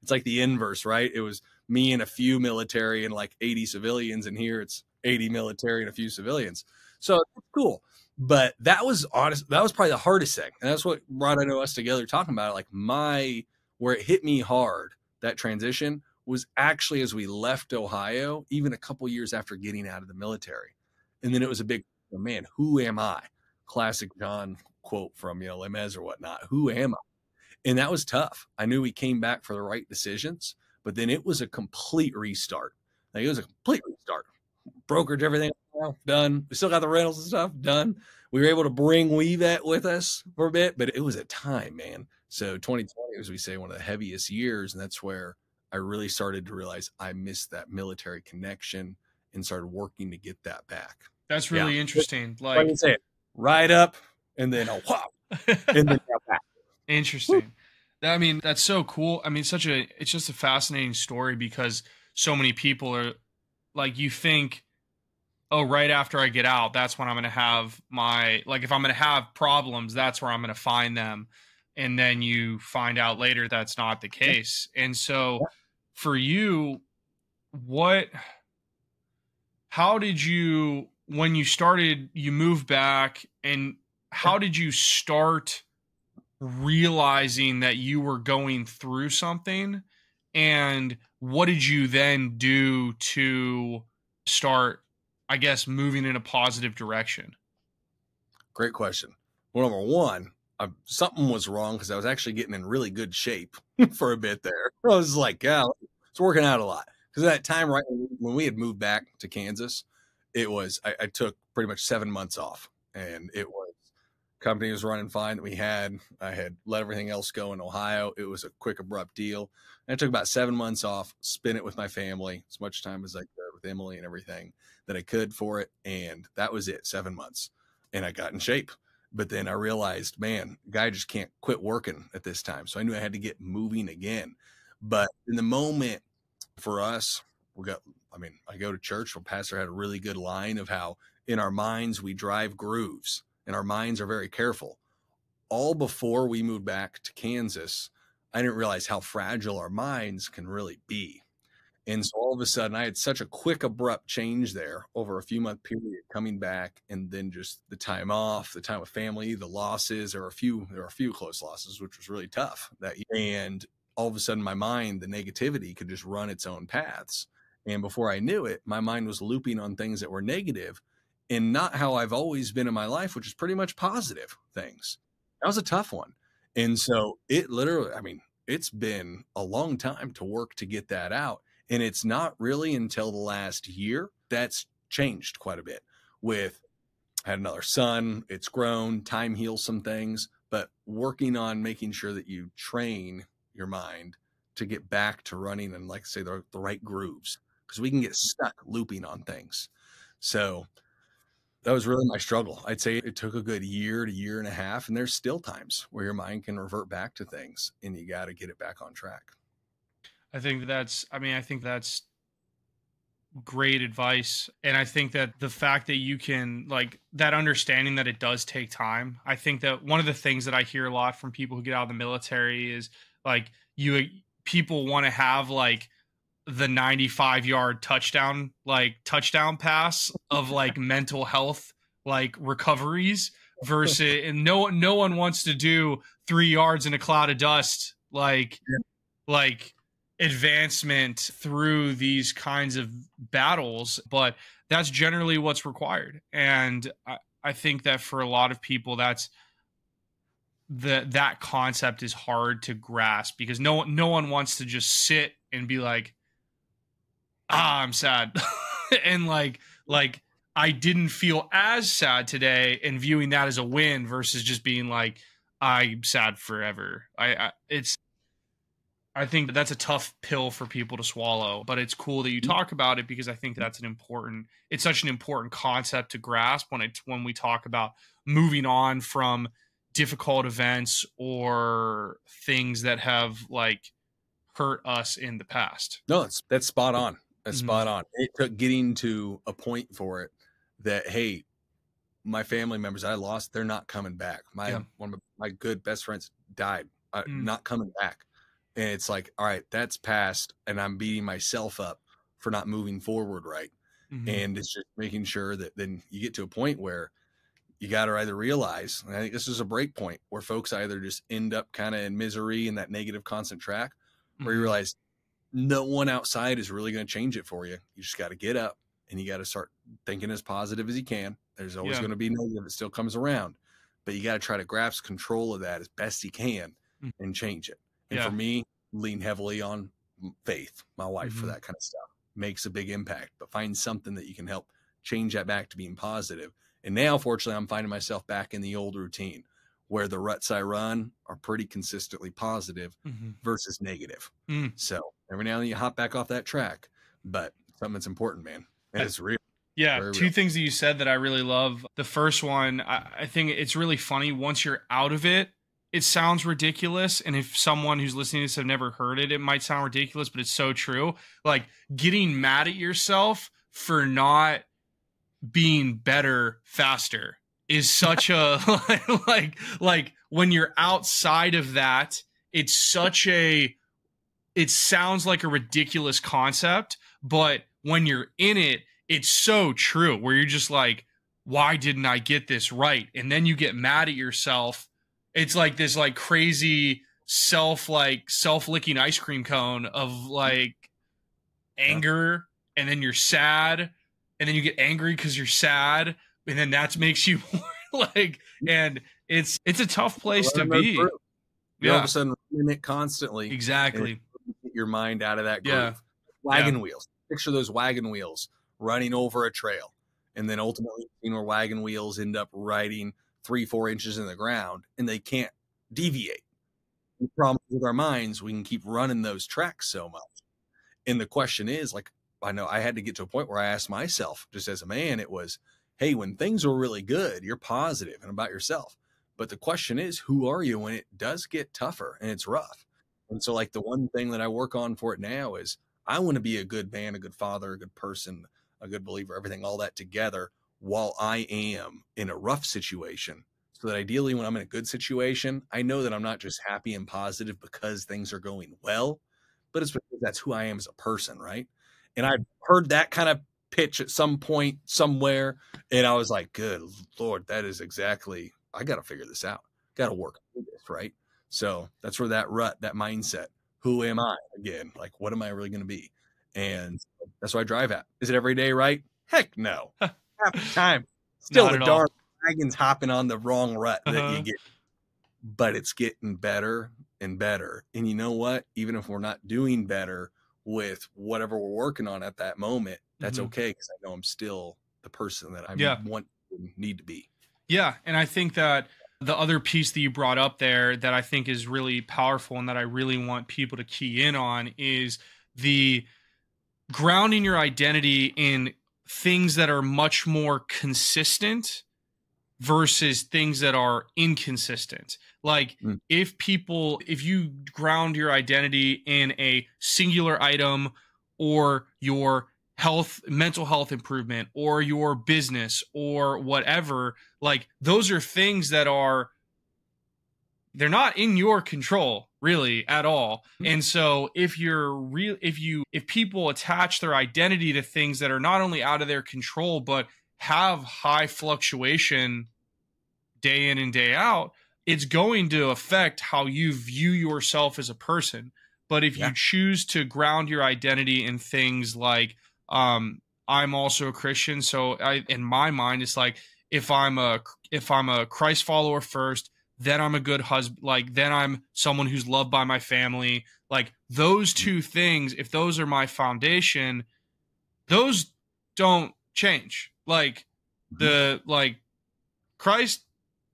S4: It's like the inverse, right? It was me and a few military and like 80 civilians, and here it's 80 military and a few civilians. So it's cool. But that was honest. That was probably the hardest thing, and that's what brought I know us together talking about it. Like my where it hit me hard that transition was actually as we left Ohio, even a couple years after getting out of the military. And then it was a big, oh, man, who am I? Classic John quote from, you know, Les Mis or whatnot. Who am I? And that was tough. I knew we came back for the right decisions, but then it was a complete restart. Like it was a complete restart. Brokerage everything now, done. We still got the rentals and stuff done. We were able to bring WeVet with us for a bit, but it was a time, man. So 2020, as we say, one of the heaviest years, and that's where I really started to realize I missed that military connection and started working to get that back.
S1: That's really interesting.
S4: Like, like
S1: say
S4: it, right up and then oh, a whop, and then back.
S1: Interesting. I mean, that's so cool. I mean, such a it's just a fascinating story because so many people are like you think oh right after i get out that's when i'm going to have my like if i'm going to have problems that's where i'm going to find them. And then you find out later that's not the case. And so for you what how did you when you started you moved back and how did you start realizing that you were going through something? And what did you then do to start i guess moving in a positive direction
S4: great question well number one I, something was wrong because i was actually getting in really good shape for a bit there i was like yeah it's working out a lot because at that time right when we had moved back to kansas it was I, I took pretty much seven months off and it was company was running fine that we had. I had let everything else go in Ohio. It was a quick, abrupt deal. And I took about seven months off, spent it with my family, as much time as I could with Emily and everything that I could for it. And that was it, seven months. And I got in shape. But then I realized, man, guy just can't quit working at this time. So I knew I had to get moving again. But in the moment for us, we got, I mean, I go to church. Well, Pastor had a really good line of how in our minds we drive grooves and our minds are very careful. All before we moved back to Kansas, I didn't realize how fragile our minds can really be. And so all of a sudden, I had such a quick, abrupt change there over a few month period coming back, and then just the time off, the time with family, the losses. There were a few, there were a few close losses, which was really tough that year. And all of a sudden, my mind, the negativity, could just run its own paths. And before I knew it, my mind was looping on things that were negative and not how I've always been in my life, which is pretty much positive things. That was a tough one. And so it literally, I mean, it's been a long time to work to get that out. And it's not really until the last year that's changed quite a bit with had another son, it's grown, time heals some things, but working on making sure that you train your mind to get back to running and like say the, the right grooves because we can get stuck looping on things. So that was really my struggle. I'd say it took a good year to year and a half, and there's still times where your mind can revert back to things, and you got to get it back on track.
S1: I think that's. I mean, I think that's great advice, and I think that the fact that you can like that understanding that it does take time. I think that one of the things that I hear a lot from people who get out of the military is like you people want to have like the 95 yard touchdown like touchdown pass of like mental health like recoveries versus and no no one wants to do 3 yards in a cloud of dust like yeah. like advancement through these kinds of battles but that's generally what's required and I, I think that for a lot of people that's the that concept is hard to grasp because no no one wants to just sit and be like ah, I'm sad. and like like I didn't feel as sad today and viewing that as a win versus just being like I'm sad forever. I, I it's I think that's a tough pill for people to swallow, but it's cool that you mm. talk about it because I think that's an important it's such an important concept to grasp when it when we talk about moving on from difficult events or things that have like hurt us in the past.
S4: No, that's that's spot on. That's mm-hmm. spot on. It took getting to a point for it that hey, my family members I lost, they're not coming back. My yeah. one of my good best friends died, uh, mm. not coming back. And it's like, all right, that's past, and I'm beating myself up for not moving forward right. Mm-hmm. And it's just making sure that then you get to a point where you got to either realize, I think this is a break point where folks either just end up kind of in misery in that negative constant track, mm-hmm. where you realize no one outside is really going to change it for you. You just got to get up and you got to start thinking as positive as you can. There's always yeah. going to be negative that still comes around, but you got to try to grasp control of that as best you can mm. and change it. And yeah. for me, lean heavily on faith, my wife, mm-hmm. for that kind of stuff makes a big impact. But find something that you can help change that back to being positive. And now, fortunately, I'm finding myself back in the old routine where the ruts I run are pretty consistently positive
S1: Mhm.
S4: versus negative.
S1: Mm.
S4: So every now and then you hop back off that track, but something that's important, man. And it's real.
S1: Yeah,
S4: Very
S1: two
S4: real.
S1: things that you said that I really love. The first one, I, I think it's really funny. Once you're out of it, it sounds ridiculous. And if someone who's listening to this have never heard it, it might sound ridiculous, but it's so true. Like getting mad at yourself for not being better faster is such a like like when you're outside of that, it's such a it sounds like a ridiculous concept, but when you're in it, it's so true where you're just like, why didn't I get this right? And then you get mad at yourself. It's like this like crazy self like self licking ice cream cone of like anger and then you're sad and then you get angry because you're sad and then that makes you more like and it's it's a tough place to be
S4: through. You're all of a sudden running it constantly.
S1: exactly
S4: Get your mind out of that groove.
S1: Yeah.
S4: Wagon wheels. Picture those wagon wheels running over a trail. And then ultimately, you know, where wagon wheels end up riding three, four inches in the ground and they can't deviate. The problem with our minds, we can keep running those tracks so much. And the question is, like, I know I had to get to a point where I asked myself, just as a man, it was, hey, when things are really good, you're positive and about yourself. But the question is, who are you when it does get tougher and it's rough? And so, like, the one thing that I work on for it now is I want to be a good man, a good father, a good person, a good believer, everything, all that together while I am in a rough situation. So that ideally, when I'm in a good situation, I know that I'm not just happy and positive because things are going well, but it's because that's who I am as a person, right? And I've heard that kind of pitch at some point somewhere, and I was like, good Lord, that is exactly, I got to figure this out. Got to work through this, right? So that's where that rut, that mindset, who am I again? Like, what am I really going to be? And that's what I drive at. Is it every day, right? Heck no. Half the time. Still the darn wagon's hopping on the wrong rut that
S1: Uh-huh.
S4: you get. But it's getting better and better. And you know what? Even if we're not doing better with whatever we're working on at that moment, that's
S1: Mhm.
S4: okay because I know I'm still the person that I
S1: Yeah.
S4: want need to be.
S1: Yeah, and I think that the other piece that you brought up there that I think is really powerful and that I really want people to key in on is the grounding your identity in things that are much more consistent versus things that are inconsistent. Like
S4: Mm.
S1: if people if you ground your identity in a singular item or your health mental health improvement or your business or whatever like those are things that are they're not in your control really at all. And so if you're real if you if people attach their identity to things that are not only out of their control but have high fluctuation day in and day out it's going to affect how you view yourself as a person. But if
S4: Yeah.
S1: you choose to ground your identity in things like um i'm also a christian so i in my mind it's like if i'm a if i'm a christ follower first then i'm a good husband like then i'm someone who's loved by my family. Like those two things if those are my foundation those don't change. Like mm-hmm. the like christ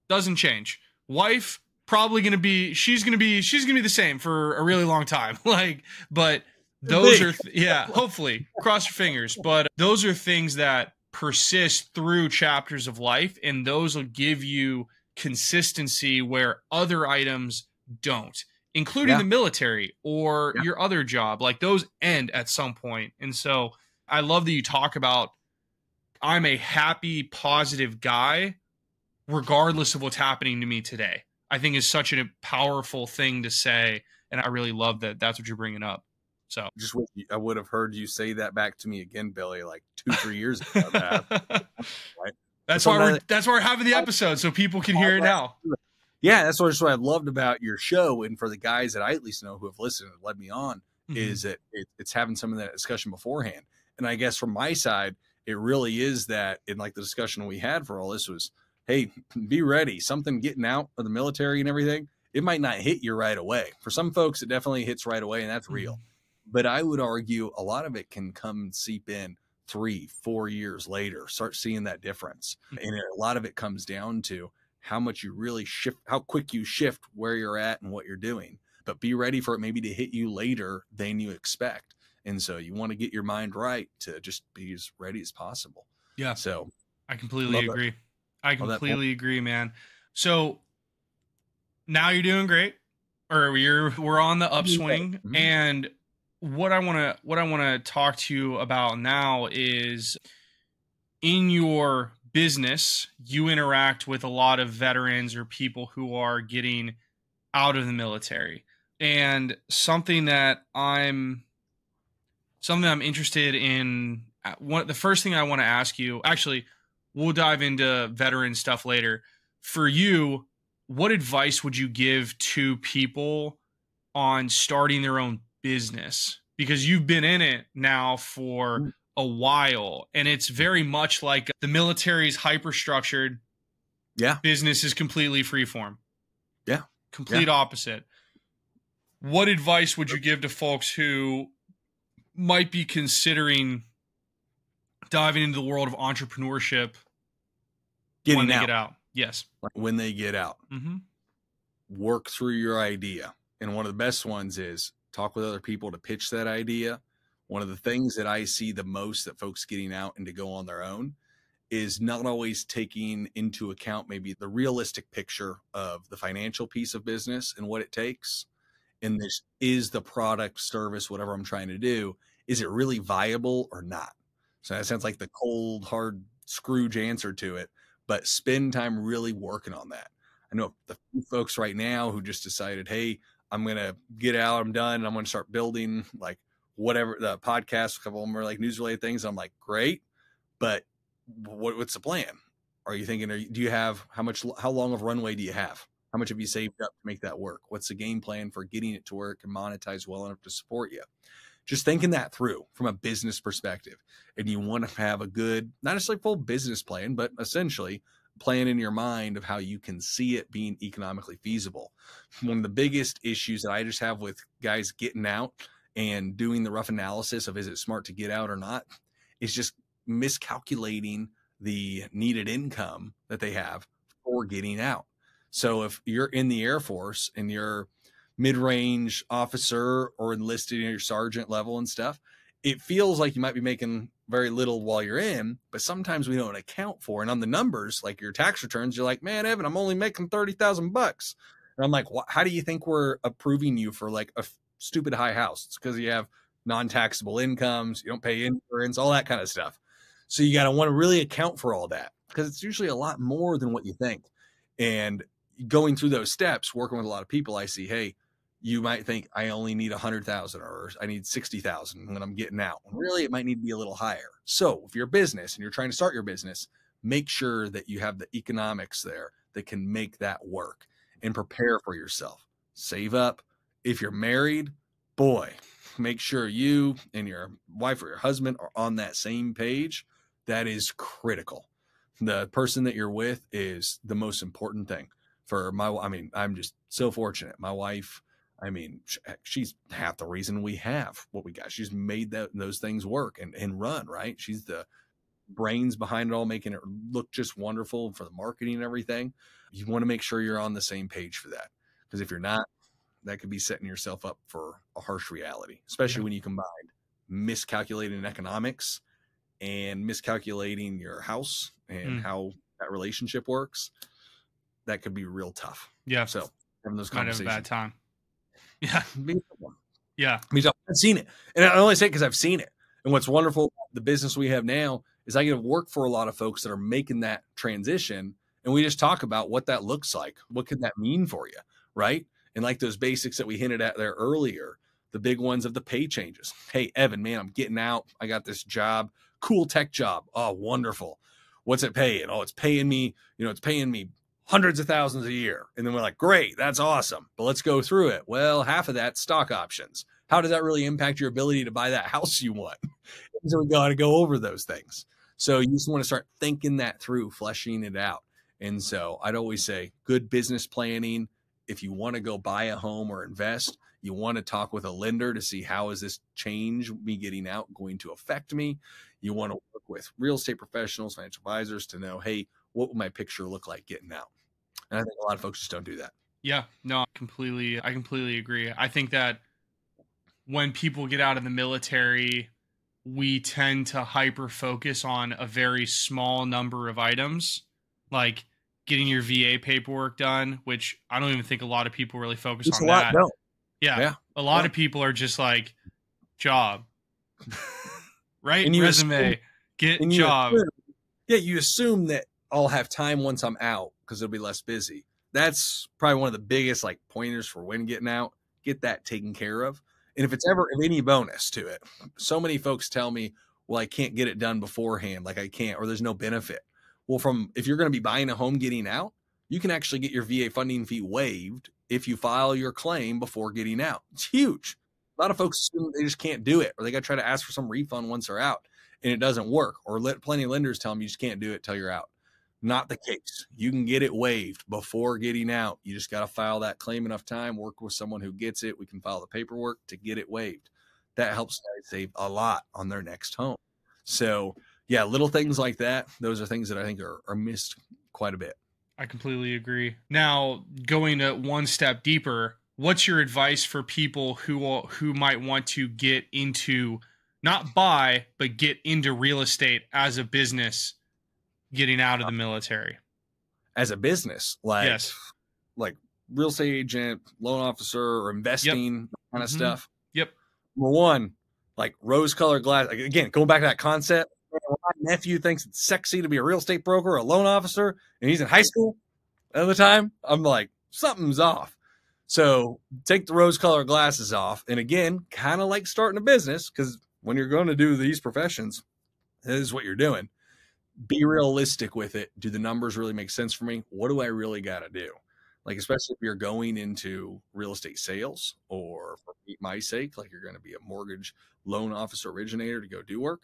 S1: doesn't change. Wife probably gonna be she's gonna be she's gonna be the same for a really long time. Like but those are th- yeah hopefully. Cross your fingers. But those are things that persist through chapters of life and those will give you consistency where other items don't including
S4: Yeah.
S1: the military or
S4: Yeah.
S1: your other job like those end at some point. and so i love that you talk about i'm a happy positive guy regardless of what's happening to me today i think is such a powerful thing to say and i really love that that's what you're bringing up so
S4: Just wish I would have heard you say that back to me again, Billy, like two, three years ago. Right.
S1: That's why we're that's why we're having the episode so people can hear it now
S4: yeah, that's what, what I loved about your show. And for the guys that I at least know who have listened and led me on,
S1: Mm-hmm.
S4: is that it, it's having some of that discussion beforehand. And I guess from my side, it really is that in like the discussion we had for all this was, hey, be ready. Something getting out of the military and everything, it might not hit you right away. For some folks, it definitely hits right away, and that's real. But I would argue a lot of it can come seep in three, four years later, start seeing that difference.
S1: Mhm.
S4: And a lot of it comes down to how much you really shift, how quick you shift where you're at and what you're doing. But be ready for it maybe to hit you later than you expect. And so you want to get your mind right to just be as ready as possible.
S1: Yeah.
S4: So
S1: I completely
S4: that.
S1: agree. I
S4: that point.
S1: completely agree, man. So now you're doing great, or you're we're on the upswing.
S4: Mhm.
S1: And what I want to what I want to talk to you about now is in your business, you interact with a lot of veterans or people who are getting out of the military. And something that I'm something I'm interested in uh, one the first thing I want to ask you, actually, we'll dive into veteran stuff later. For you, what advice would you give to people on starting their own business? Because you've been in it now for
S4: Mm.
S1: a while and it's very much like the military's hyper structured
S4: Yeah.
S1: business is completely freeform
S4: Yeah.
S1: complete opposite what advice would you give to folks who might be considering diving into the world of entrepreneurship when
S4: getting
S1: they
S4: out,
S1: get out yes
S4: like when they get out,
S1: mm-hmm.
S4: work through your idea. And one of the best ones is talk with other people to pitch that idea. One of the things that I see the most that folks getting out and to go on their own is not always taking into account maybe the realistic picture of the financial piece of business and what it takes. And this is the product, service, whatever I'm trying to do, is it really viable or not? So that sounds like the cold, hard Scrooge answer to it, but spend time really working on that. I know the folks right now who just decided, hey, I'm gonna get out, I'm done, I'm gonna start building like whatever the podcast. A couple are like news related things. I'm like, great, but what, what's the plan? Are you thinking? Are you, do you have how much? How long of runway do you have? How much have you saved up to make that work? What's the game plan for getting it to work and monetize well enough to support you? Just thinking that through from a business perspective, and you want to have a good, not necessarily full business plan, but essentially plan in your mind of how you can see it being economically feasible. One of the biggest issues that I just have with guys getting out and doing the rough analysis of is it smart to get out or not is just miscalculating the needed income that they have for getting out. So if you're in the Air Force and you're mid-range officer or enlisted in your sergeant level and stuff, it feels like you might be making very little while you're in, but sometimes we don't account for. And on the numbers, like your tax returns, you're like, man, Evan, I'm only making thirty thousand bucks. And I'm like, how do you think we're approving you for like a f- stupid high house? It's because you have non-taxable incomes, you don't pay mm-hmm. insurance, all that kind of stuff. So you got to want to really account for all that because it's usually a lot more than what you think. And going through those steps, working with a lot of people, I see, hey, you might think I only need a hundred thousand or I need sixty thousand when I'm getting out. Really, it might need to be a little higher. So if you're a business and you're trying to start your business, make sure that you have the economics there that can make that work and prepare for yourself. Save up. If you're married, boy, make sure you and your wife or your husband are on that same page. That is critical. The person that you're with is the most important thing for my. I mean, I'm just so fortunate. My wife I mean, she's half the reason we have what we got. She's made that those things work and, and run, right? She's the brains behind it all, making it look just wonderful for the marketing and everything. You want to make sure you're on the same page for that. Because if you're not, that could be setting yourself up for a harsh reality, especially
S1: Yeah.
S4: when you combine miscalculating economics and miscalculating your house and
S1: Mm.
S4: how that relationship works. That could be real tough.
S1: yeah
S4: So having those conversations.
S1: kind of a bad time yeah
S4: be a good one.
S1: yeah
S4: I mean, I've seen it, and I only say because I've seen it. And what's wonderful about the business we have now is I get to work for a lot of folks that are making that transition, and we just talk about what that looks like. What could that mean for you, right? And like those basics that we hinted at there earlier, the big ones of the pay changes. Hey, Evan, man, I'm getting out. I got this job, cool tech job. Oh, wonderful. What's it paying? Oh, it's paying me. You know, it's paying me hundreds of thousands a year. And then we're like, great, that's awesome. But let's go through it. Well, half of that stock options. How does that really impact your ability to buy that house you want? so we got to go over those things. So you just want to start thinking that through, fleshing it out. And so I'd always say good business planning. If you want to go buy a home or invest, You want to talk with a lender to see how is this change me getting out going to affect me. You want to work with real estate professionals, financial advisors to know, hey, what would my picture look like getting out? And I think a lot of folks just don't do that.
S1: Yeah, no, completely. I completely agree. I think that when people get out of the military, we tend to hyper focus on a very small number of items, like getting your VA paperwork done, which I don't even think a lot of people really focus
S4: It's
S1: on
S4: a lot.
S1: that.
S4: No,
S1: Yeah,
S4: Yeah.
S1: a lot
S4: Yeah.
S1: of people are just like job, right?
S4: And
S1: Resume,
S4: assume-
S1: get job.
S4: assume- yeah, you assume that I'll have time once I'm out because it'll be less busy. That's probably one of the biggest like pointers for when getting out. Get that taken care of. And if it's ever any bonus to it, so many folks tell me, well, I can't get it done beforehand, like I can't, or there's no benefit. Well, from if you're going to be buying a home getting out, you can actually get your VA funding fee waived if you file your claim before getting out. It's huge. A lot of folks they just can't do it, or they got to try to ask for some refund once they're out and it doesn't work. Or let plenty of lenders tell them you just can't do it till you're out. Not the case. You can get it waived before getting out. You just got to file that claim enough time, work with someone who gets it. We can file the paperwork to get it waived. That helps save a lot on their next home. So, yeah, little things like that, those are things that I think are, are missed quite a bit.
S1: I completely agree. Now, going to one step deeper, what's your advice for people who who might want to get into not buy but get into real estate as a business getting out of the military?
S4: As a business, like,
S1: Yes.
S4: like real estate agent, loan officer, or investing kind of
S1: Mhm.
S4: stuff.
S1: Yep.
S4: Number one, like rose colored glass. Like, again, going back to that concept, my nephew thinks it's sexy to be a real estate broker or a loan officer, and he's in high school at the time, I'm like, something's off. So take the rose colored glasses off. And again, kind of like starting a business, because when you're going to do these professions, this is what you're doing. Be realistic with it. Do the numbers really make sense for me? What do I really got to do? Like, especially if you're going into real estate sales or for my sake, like you're going to be a mortgage loan officer originator to go do work,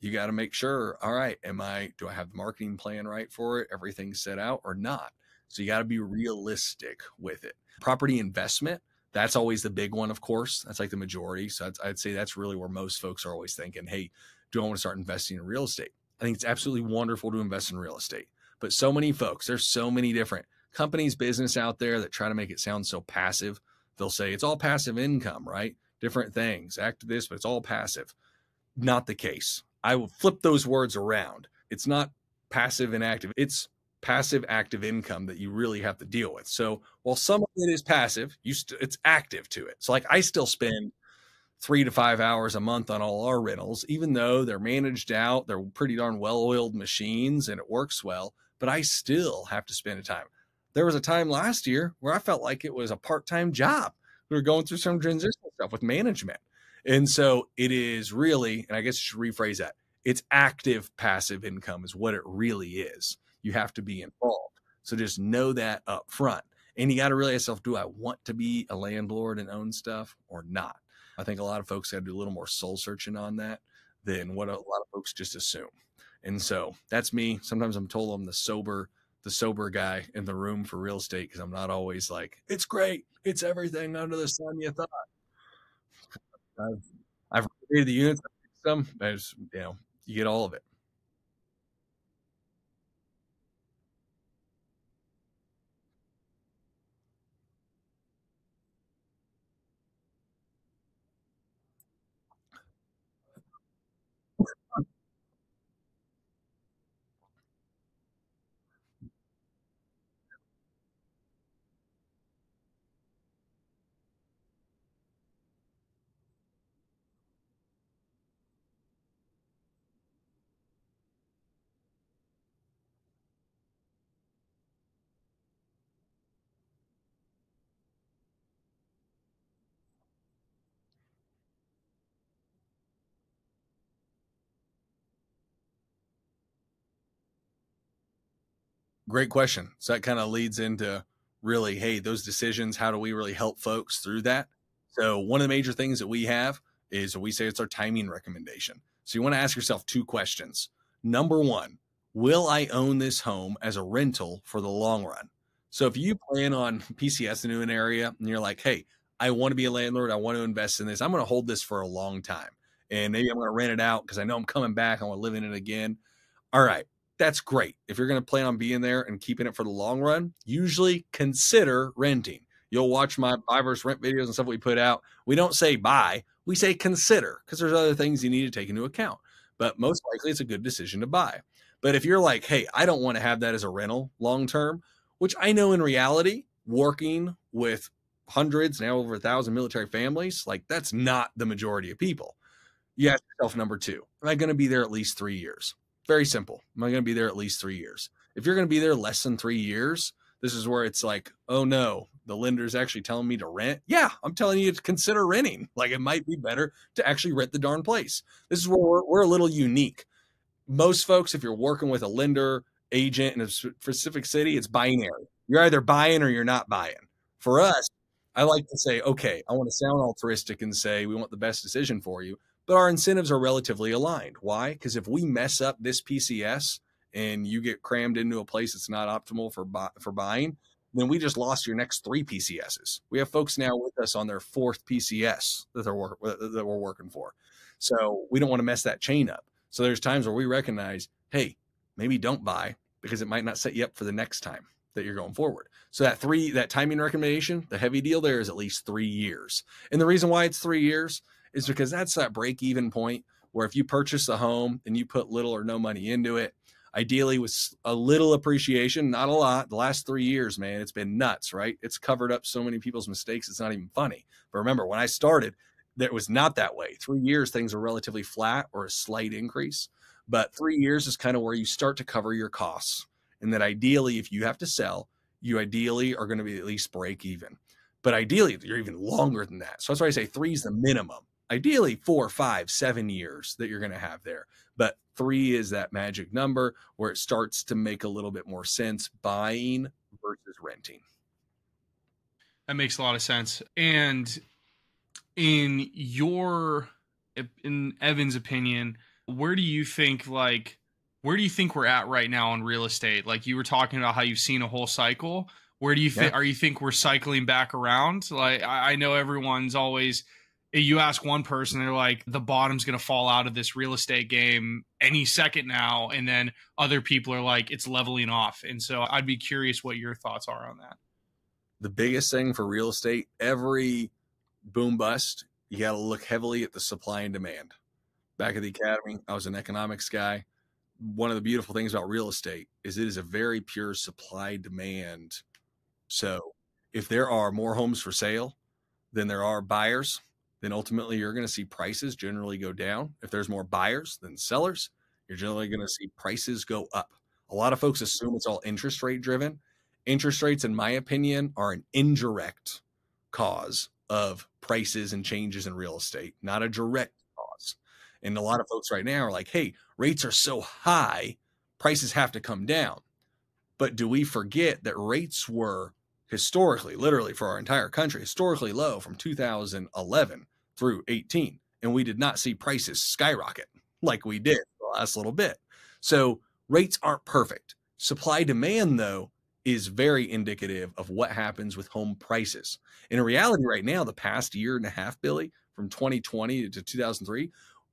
S4: you got to make sure, all right, am I, do I have the marketing plan right for it? Everything set out or not? So you got to be realistic with it. Property investment, that's always the big one, of course. That's like the majority. So I'd say that's really where most folks are always thinking, hey, do I want to start investing in real estate? I think it's absolutely wonderful to invest in real estate. But so many folks, there's so many different companies, business out there that try to make it sound so passive. They'll say it's all passive income, right? Different things, act this, but it's all passive. Not the case. I will flip those words around. It's not passive and active. It's passive active income that you really have to deal with. So while some of it is passive, you st- it's active to it. So like I still spend three to five hours a month on all our rentals, even though they're managed out, they're pretty darn well-oiled machines and it works well. But I still have to spend a time. There was a time last year where I felt like it was a part-time job. We were going through some transitional stuff with management. And so it is really, and I guess you should rephrase that. It's active passive income is what it really is. You have to be involved. So just know that up front. And you got to ask yourself, do I want to be a landlord and own stuff or not? I think a lot of folks got to do a little more soul searching on that than what a lot of folks just assume. And so that's me. Sometimes I'm told I'm the sober, the sober guy in the room for real estate because I'm not always like, it's great. It's everything under the sun you thought. I've, I've created the units, them. There's, you know, you get all of it. Great question. So that kind of leads into really, hey, those decisions, how do we really help folks through that? So one of the major things that we have is we say it's our timing recommendation. So you want to ask yourself two questions. Number one, will I own this home as a rental for the long run? So if you plan on PCS in an area and you're like, hey, I want to be a landlord. I want to invest in this. I'm going to hold this for a long time. And maybe I'm going to rent it out because I know I'm coming back. I want to live in it again. All right. That's great. If you're going to plan on being there and keeping it for the long run, usually consider renting. You'll watch my buy versus rent videos and stuff we put out. We don't say buy, we say consider because there's other things you need to take into account. But most likely it's a good decision to buy. But if you're like, hey, I don't want to have that as a rental long term, which I know in reality, working with hundreds, now over a thousand military families, like that's not the majority of people. You ask yourself number two, am I going to be there at least three years? Very simple. Am I going to be there at least three years? If you're going to be there less than three years, this is where it's like, oh no, the lender's actually telling me to rent. Yeah, I'm telling you to consider renting. Like it might be better to actually rent the darn place. This is where we're, we're a little unique. Most folks, if you're working with a lender, agent in a specific city, it's binary. You're either buying or you're not buying. For us, I like to say, okay, I want to sound altruistic and say we want the best decision for you, but our incentives are relatively aligned. Why? Because if we mess up this PCS and you get crammed into a place that's not optimal for buy, for buying, then we just lost your next three PCSs. We have folks now with us on their fourth PCS that they're that we're working for. So we don't want to mess that chain up. So there's times where we recognize, hey, maybe don't buy because it might not set you up for the next time that you're going forward. So that three, that timing recommendation, the heavy deal there is at least three years. And the reason why it's three years is because that's that break even point where if you purchase a home and you put little or no money into it, ideally with a little appreciation, not a lot. The last three years, man, it's been nuts, right? It's covered up so many people's mistakes. It's not even funny. But remember, when I started, that was not that way. Three years, things are relatively flat or a slight increase. But three years is kind of where you start to cover your costs. And that ideally, if you have to sell, you ideally are going to be at least break even. But ideally, you're even longer than that. So that's why I say three is the minimum. Ideally, four, five, seven years that you're going to have there. But three is that magic number where it starts to make a little bit more sense buying versus renting.
S1: That makes a lot of sense. And in your, in Evan's opinion, where do you think like where do you think we're at right now in real estate? Like you were talking about how you've seen a whole cycle. Where do you think? Yeah. Are you think we're cycling back around? Like I, I know everyone's always. You ask one person, they're like, the bottom's going to fall out of this real estate game any second now, and then other people are like, it's leveling off. And so, I'd be curious what your thoughts are on that.
S4: The biggest thing for real estate, every boom bust, you got to look heavily at the supply and demand. Back at the academy, I was an economics guy one of the beautiful things about real estate is it is a very pure supply demand. So if there are more homes for sale than there are buyers, then ultimately you're going to see prices generally go down. If there's more buyers than sellers, you're generally going to see prices go up. A lot of folks mm. assume it's all interest rate driven. Interest rates, in my opinion, are an indirect cause of prices and changes in real estate, not a direct cause. and a lot of folks right now are like, hey, rates are so high, prices have to come down. But do we forget that rates were historically, literally for our entire country, historically low from 2011 through 18? And we did not see prices skyrocket like we did the last little bit. So rates aren't perfect. Supply demand, though, is very indicative of what happens with home prices. In reality, right now, the past year and a half, Billy, from 2020 to 2003,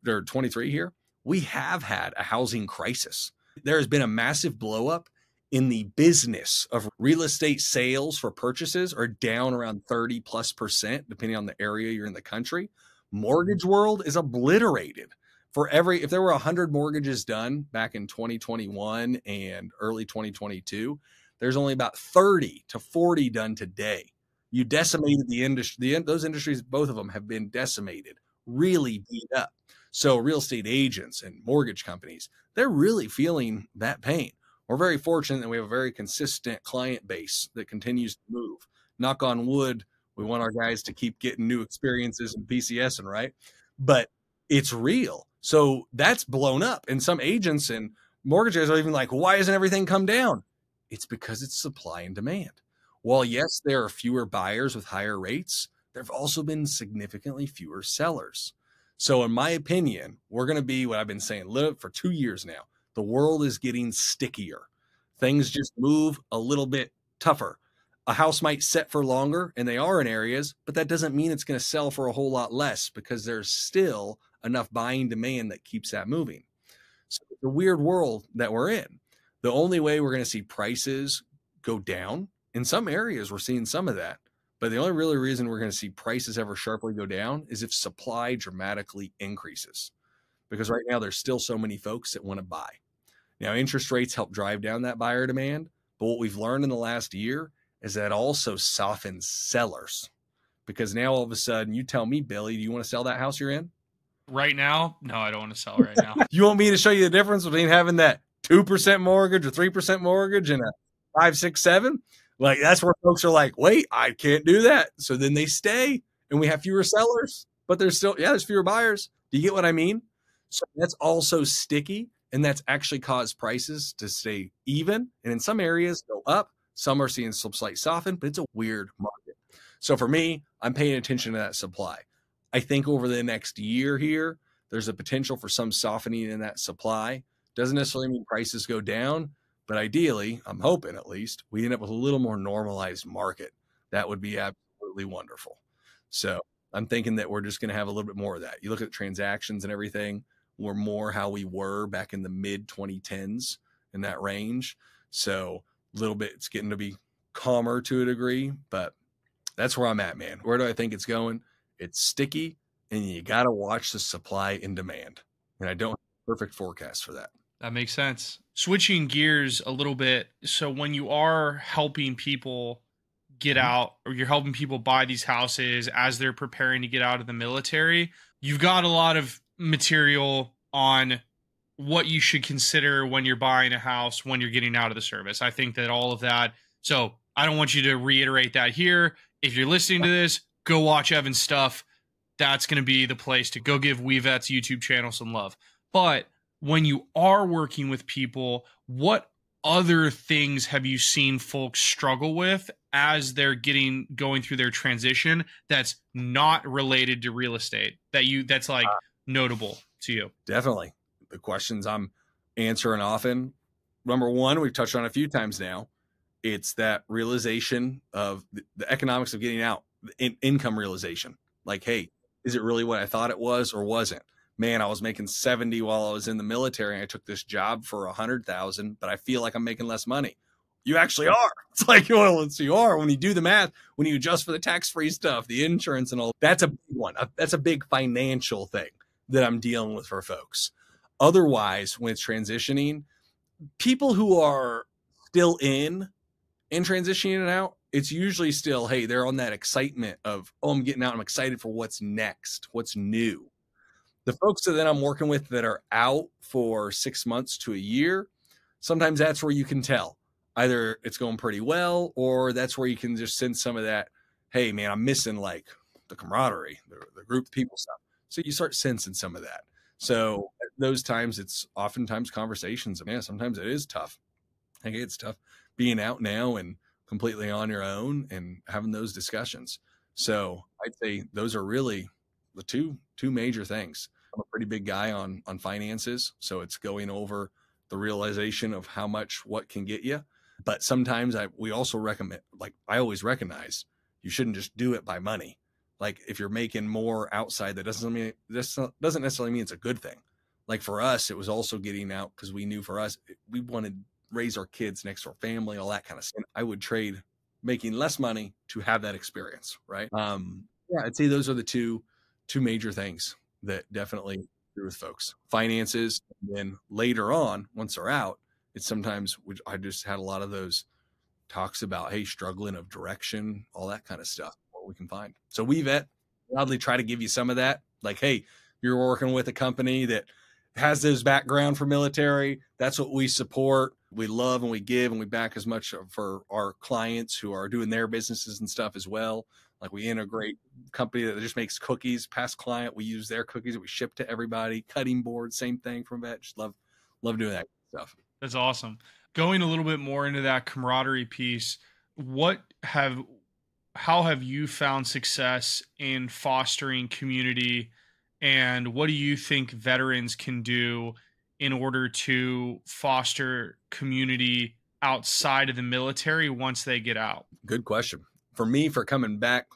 S4: or 23 here, we have had a housing crisis. There has been a massive blowup in the business of real estate sales for purchases are down around 30 plus percent, depending on the area you're in the country. Mm-hmm. Mortgage world is obliterated. For every, if there were 100 mortgages done back in 2021 and early 2022, there's only about 30 to 40 done today. You decimated the industry. The, those industries, both of them have been decimated, really beat up. So real estate agents and mortgage companies, they're really feeling that pain. We're very fortunate that we have a very consistent client base that continues to move. Knock on wood, we want our guys to keep getting new experiences and PCS and right, but it's real. So that's blown up. And some agents and mortgages are even like, why hasn't everything come down? It's because it's supply and demand. While yes, there are fewer buyers with higher rates, there have also been significantly fewer sellers. So, in my opinion, we're going to be what I've been saying live for two years now. The world is getting stickier. Things just move a little bit tougher. a house might set for longer and they are in areas, but that doesn't mean it's going to sell for a whole lot less because there's still enough buying demand that keeps that moving. So a weird world that we're in. The only way we're going to see prices go down in some areas, we're seeing some of that. But the only really reason we're going to see prices ever sharply go down is if supply dramatically increases. Because right now there's still so many folks that want to buy. Now, interest rates help drive down that buyer demand. But what we've learned in the last year is that also softens sellers. Because now all of a sudden you tell me, Billy, do you want to sell that house you're in?
S1: Right now, no, I don't want to sell right now.
S4: You want me to show you the difference between having that 2% mortgage or 3% mortgage and a five, six, seven? Like that's where folks are like, wait, I can't do that. So then they stay and we have fewer sellers, but there's still, yeah, there's fewer buyers. Do you get what I mean? So that's also sticky and that's actually caused prices to stay even and in some areas go up. Some are seeing some slight soften, but it's a weird market. So for me, I'm paying attention to that supply. I think over the next year here, there's a potential for some softening in that supply. Doesn't necessarily mean prices go down, but ideally, I'm hoping at least, we end up with a little more normalized market. That would be absolutely wonderful. So I'm thinking that we're just going to have a little bit more of that. You look at transactions and everything, we're more how we were back in the mid 2010s in that range. So a little bit, it's getting to be calmer to a degree, but that's where I'm at, man. Where do I think it's going? It's sticky, and you got to watch the supply and demand. And I don't have a perfect forecast for that.
S1: That makes sense. Switching gears a little bit. So when you are helping people get
S4: Mhm.
S1: out or you're helping people buy these houses as they're preparing to get out of the military, you've got a lot of material on what you should consider when you're buying a house when you're getting out of the service. I think that all of that. So I don't want you to reiterate that here. If you're listening to this, go watch Evan's stuff. That's going to be the place to go give WeVet's YouTube channel some love. But when you are working with people, what other things have you seen folks struggle with as they're getting going through their transition that's not related to real estate that you that's like uh, notable to you?
S4: Definitely. The questions I'm answering often. Number one, we've touched on a few times now. It's that realization of the, the economics of getting out, in, income realization. Like, hey, is it really what I thought it was or wasn't? Man, I was making 70 while I was in the military. And I took this job for a hundred thousand, but I feel like I'm making less money. You actually are. It's like, well, it's, you are when you do the math, when you adjust for the tax free stuff, the insurance and all. That's a big one. That's a big financial thing that I'm dealing with for folks. Otherwise, when it's transitioning, people who are still in and transitioning it out, it's usually still, hey, they're on that excitement of, oh, I'm getting out. I'm excited for what's next, what's new. The folks that I'm working with that are out for six months to a year, sometimes that's where you can tell either it's going pretty well or that's where you can just send some of that, hey, man, I'm missing like the camaraderie, the, the group people stuff. So you start sensing some of that. So those times, it's oftentimes conversations. Man, sometimes it is tough. I think it's tough being out now and completely on your own and having those discussions. So I'd say those are really the two two major things. I'm a pretty big guy on on finances, so it's going over the realization of how much what can get you. But sometimes I we also recommend like I always recognize you shouldn't just do it by money. Like if you're making more outside, that doesn't mean this doesn't necessarily mean it's a good thing. Like for us, it was also getting out because we knew for us we wanted raise our kids next to our family, all that kind of stuff. I would trade making less money to have that experience, right? Um, yeah, I'd say those are the two two major things that definitely do with folks. Finances, and then later on, once they're out, it's sometimes which I just had a lot of those talks about, hey, struggling of direction, all that kind of stuff, what we can find. So WeVet gladly try to give you some of that. Like, hey, you're working with a company that has this background for military. That's what we support. We love and we give and we back as much for our clients who are doing their businesses and stuff as well. Like we integrate company that just makes cookies, past client, we use their cookies that we ship to everybody. Cutting board, same thing from vet. Just love love doing that stuff.
S1: That's awesome. Going a little bit more into that camaraderie piece, what have how have you found success in fostering community and what do you think veterans can do in order to foster community outside of the military once they get out?
S4: Good question. For me, for coming back,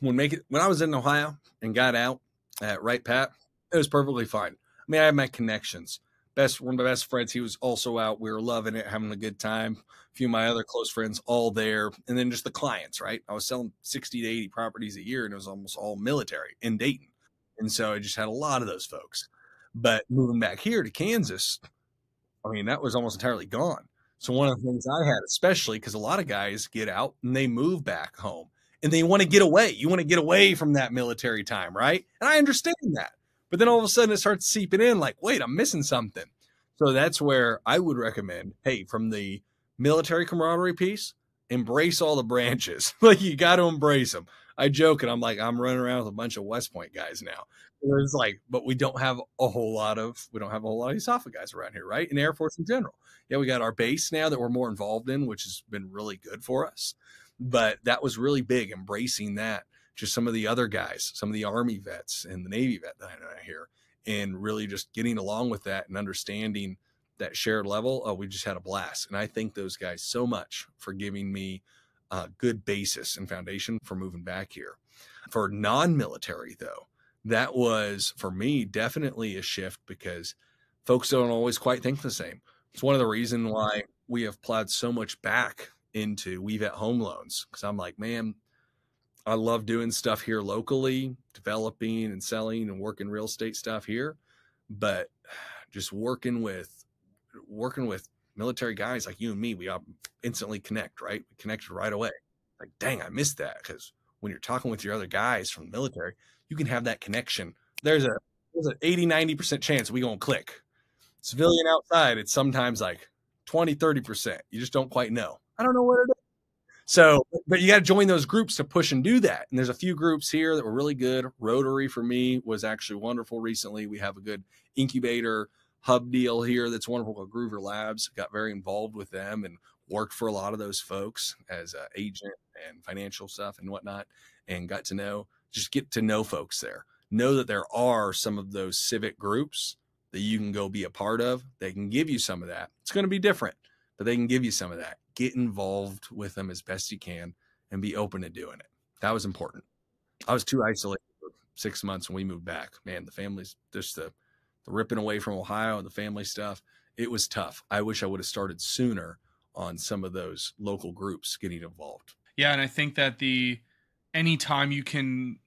S4: when make it when I was in Ohio and got out at Wright Pat, it was perfectly fine. I mean, I had my connections. Best one of my best friends, he was also out. We were loving it, having a good time. A few of my other close friends all there, and then just the clients. Right, I was selling sixty to eighty properties a year, and it was almost all military in Dayton, and so I just had a lot of those folks. But moving back here to Kansas, I mean, that was almost entirely gone. So one of the things I had, especially because a lot of guys get out and they move back home and they want to get away. You want to get away from that military time, right? And I understand that. But then all of a sudden it starts seeping in like, wait, I'm missing something. So that's where I would recommend, hey, from the military camaraderie piece, embrace all the branches. like you got to embrace them. I joke and I'm like, I'm running around with a bunch of West Point guys now. It's like, but we don't have a whole lot of we don't have a whole lot of USAFA guys around here, right? In Air Force in general. Yeah, we got our base now that we're more involved in, which has been really good for us. But that was really big, embracing that. Just some of the other guys, some of the Army vets and the Navy vet that I know here, and really just getting along with that and understanding that shared level. Oh, we just had a blast. And I thank those guys so much for giving me a good basis and foundation for moving back here. For non military, though, that was for me definitely a shift because folks don't always quite think the same. It's one of the reasons why we have plowed so much back into WeVet Home Loans because I'm like, man, I love doing stuff here locally, developing and selling and working real estate stuff here, but just working with working with military guys like you and me, we all instantly connect, right? We connected right away. Like, dang, I missed that because when you're talking with your other guys from the military, you can have that connection. There's a there's an 80, 90% chance we gonna click. Civilian outside, it's sometimes like 20, 30%. You just don't quite know. I don't know what it is. So, but you got to join those groups to push and do that. And there's a few groups here that were really good. Rotary for me was actually wonderful recently. We have a good incubator hub deal here that's wonderful called Groover Labs. Got very involved with them and worked for a lot of those folks as an agent and financial stuff and whatnot, and got to know just get to know folks there. Know that there are some of those civic groups that you can go be a part of. They can give you some of that. It's going to be different, but they can give you some of that. Get involved with them as best you can and be open to doing it. That was important. I was too isolated for six months when we moved back. Man, the family's just the, the ripping away from Ohio and the family stuff. It was tough. I wish I would have started sooner on some of those local groups getting involved.
S1: Yeah, and I think that the anytime you can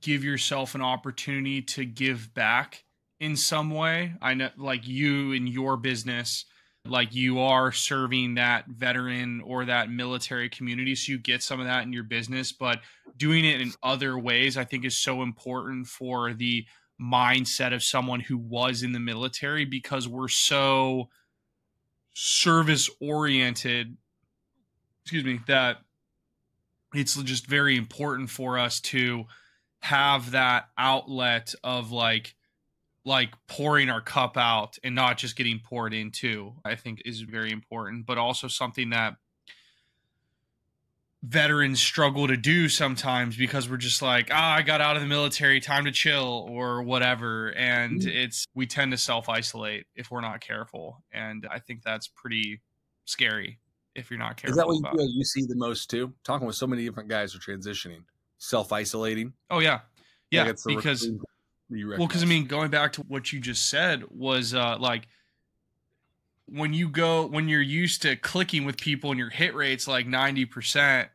S1: give yourself an opportunity to give back in some way. I know, like you in your business, like you are serving that veteran or that military community. So you get some of that in your business, but doing it in other ways, I think is so important for the mindset of someone who was in the military because we're so service oriented, excuse me, that it's just very important for us to have that outlet of like like pouring our cup out and not just getting poured into i think is very important but also something that veterans struggle to do sometimes because we're just like ah i got out of the military time to chill or whatever and mm-hmm. it's we tend to self isolate if we're not careful and i think that's pretty scary if you're not careful
S4: is that what you, you see the most too talking with so many different guys who are transitioning self isolating.
S1: Oh yeah, yeah. Like because well, because I mean, going back to what you just said was uh, like when you go when you're used to clicking with people and your hit rate's like ninety percent,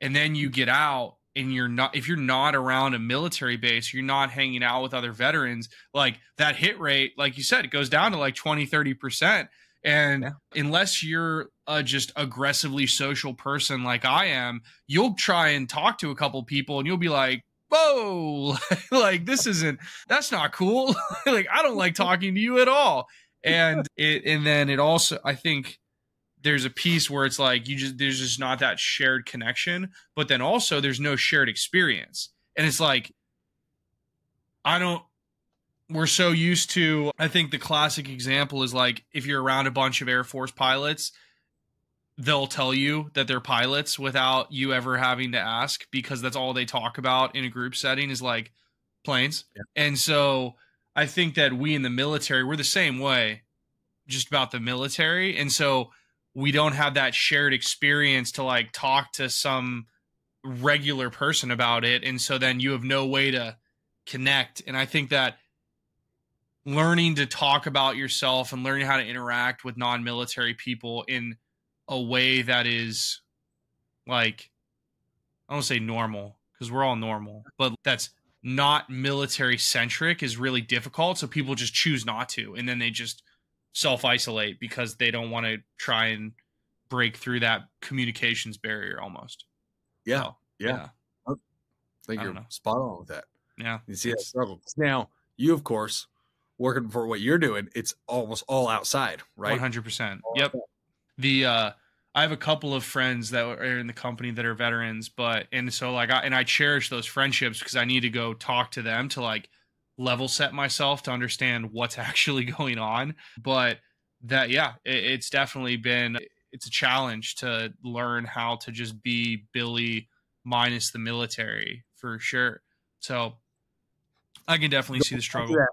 S1: and then you get out and you're not if you're not around a military base you're not hanging out with other veterans like that hit rate like you said it goes down to like 20 30% and yeah. unless you're a just aggressively social person like I am, you'll try and talk to a couple people and you'll be like, whoa, like this isn't, that's not cool. like I don't like talking to you at all. And it, and then it also, I think there's a piece where it's like you just, there's just not that shared connection, but then also there's no shared experience. And it's like, I don't, we're so used to i think the classic example is like if you're around a bunch of air force pilots they'll tell you that they're pilots without you ever having to ask because that's all they talk about in a group setting is like planes. Yeah. and so i think that we in the military we're the same way just about the military. And so we don't have that shared experience to like talk to some regular person about it. And so then you have no way to connect. And i think that learning to talk about yourself and learning how to interact with non-military people in a way that is like i don't say normal because we're all normal but that's not military centric is really difficult so people just choose not to and then they just self isolate because they don't want to try and break through that communications barrier almost
S4: Yeah.
S1: So,
S4: yeah. I think
S1: I
S4: you're
S1: know.
S4: spot on with that.
S1: yeah
S4: You see that struggle. Now, you of course, working for what you're doing, it's almost all outside, right?
S1: 100%
S4: All
S1: yep
S4: outside.
S1: The uh I have a couple of friends that are in the company that are veterans, but and so like I and I cherish those friendships because I need to go talk to them to like level set myself to understand what's actually going on. But that yeah, it, it's definitely been it's a challenge to learn how to just be Billy minus the military for sure. So I can definitely see the struggle.
S4: Yeah.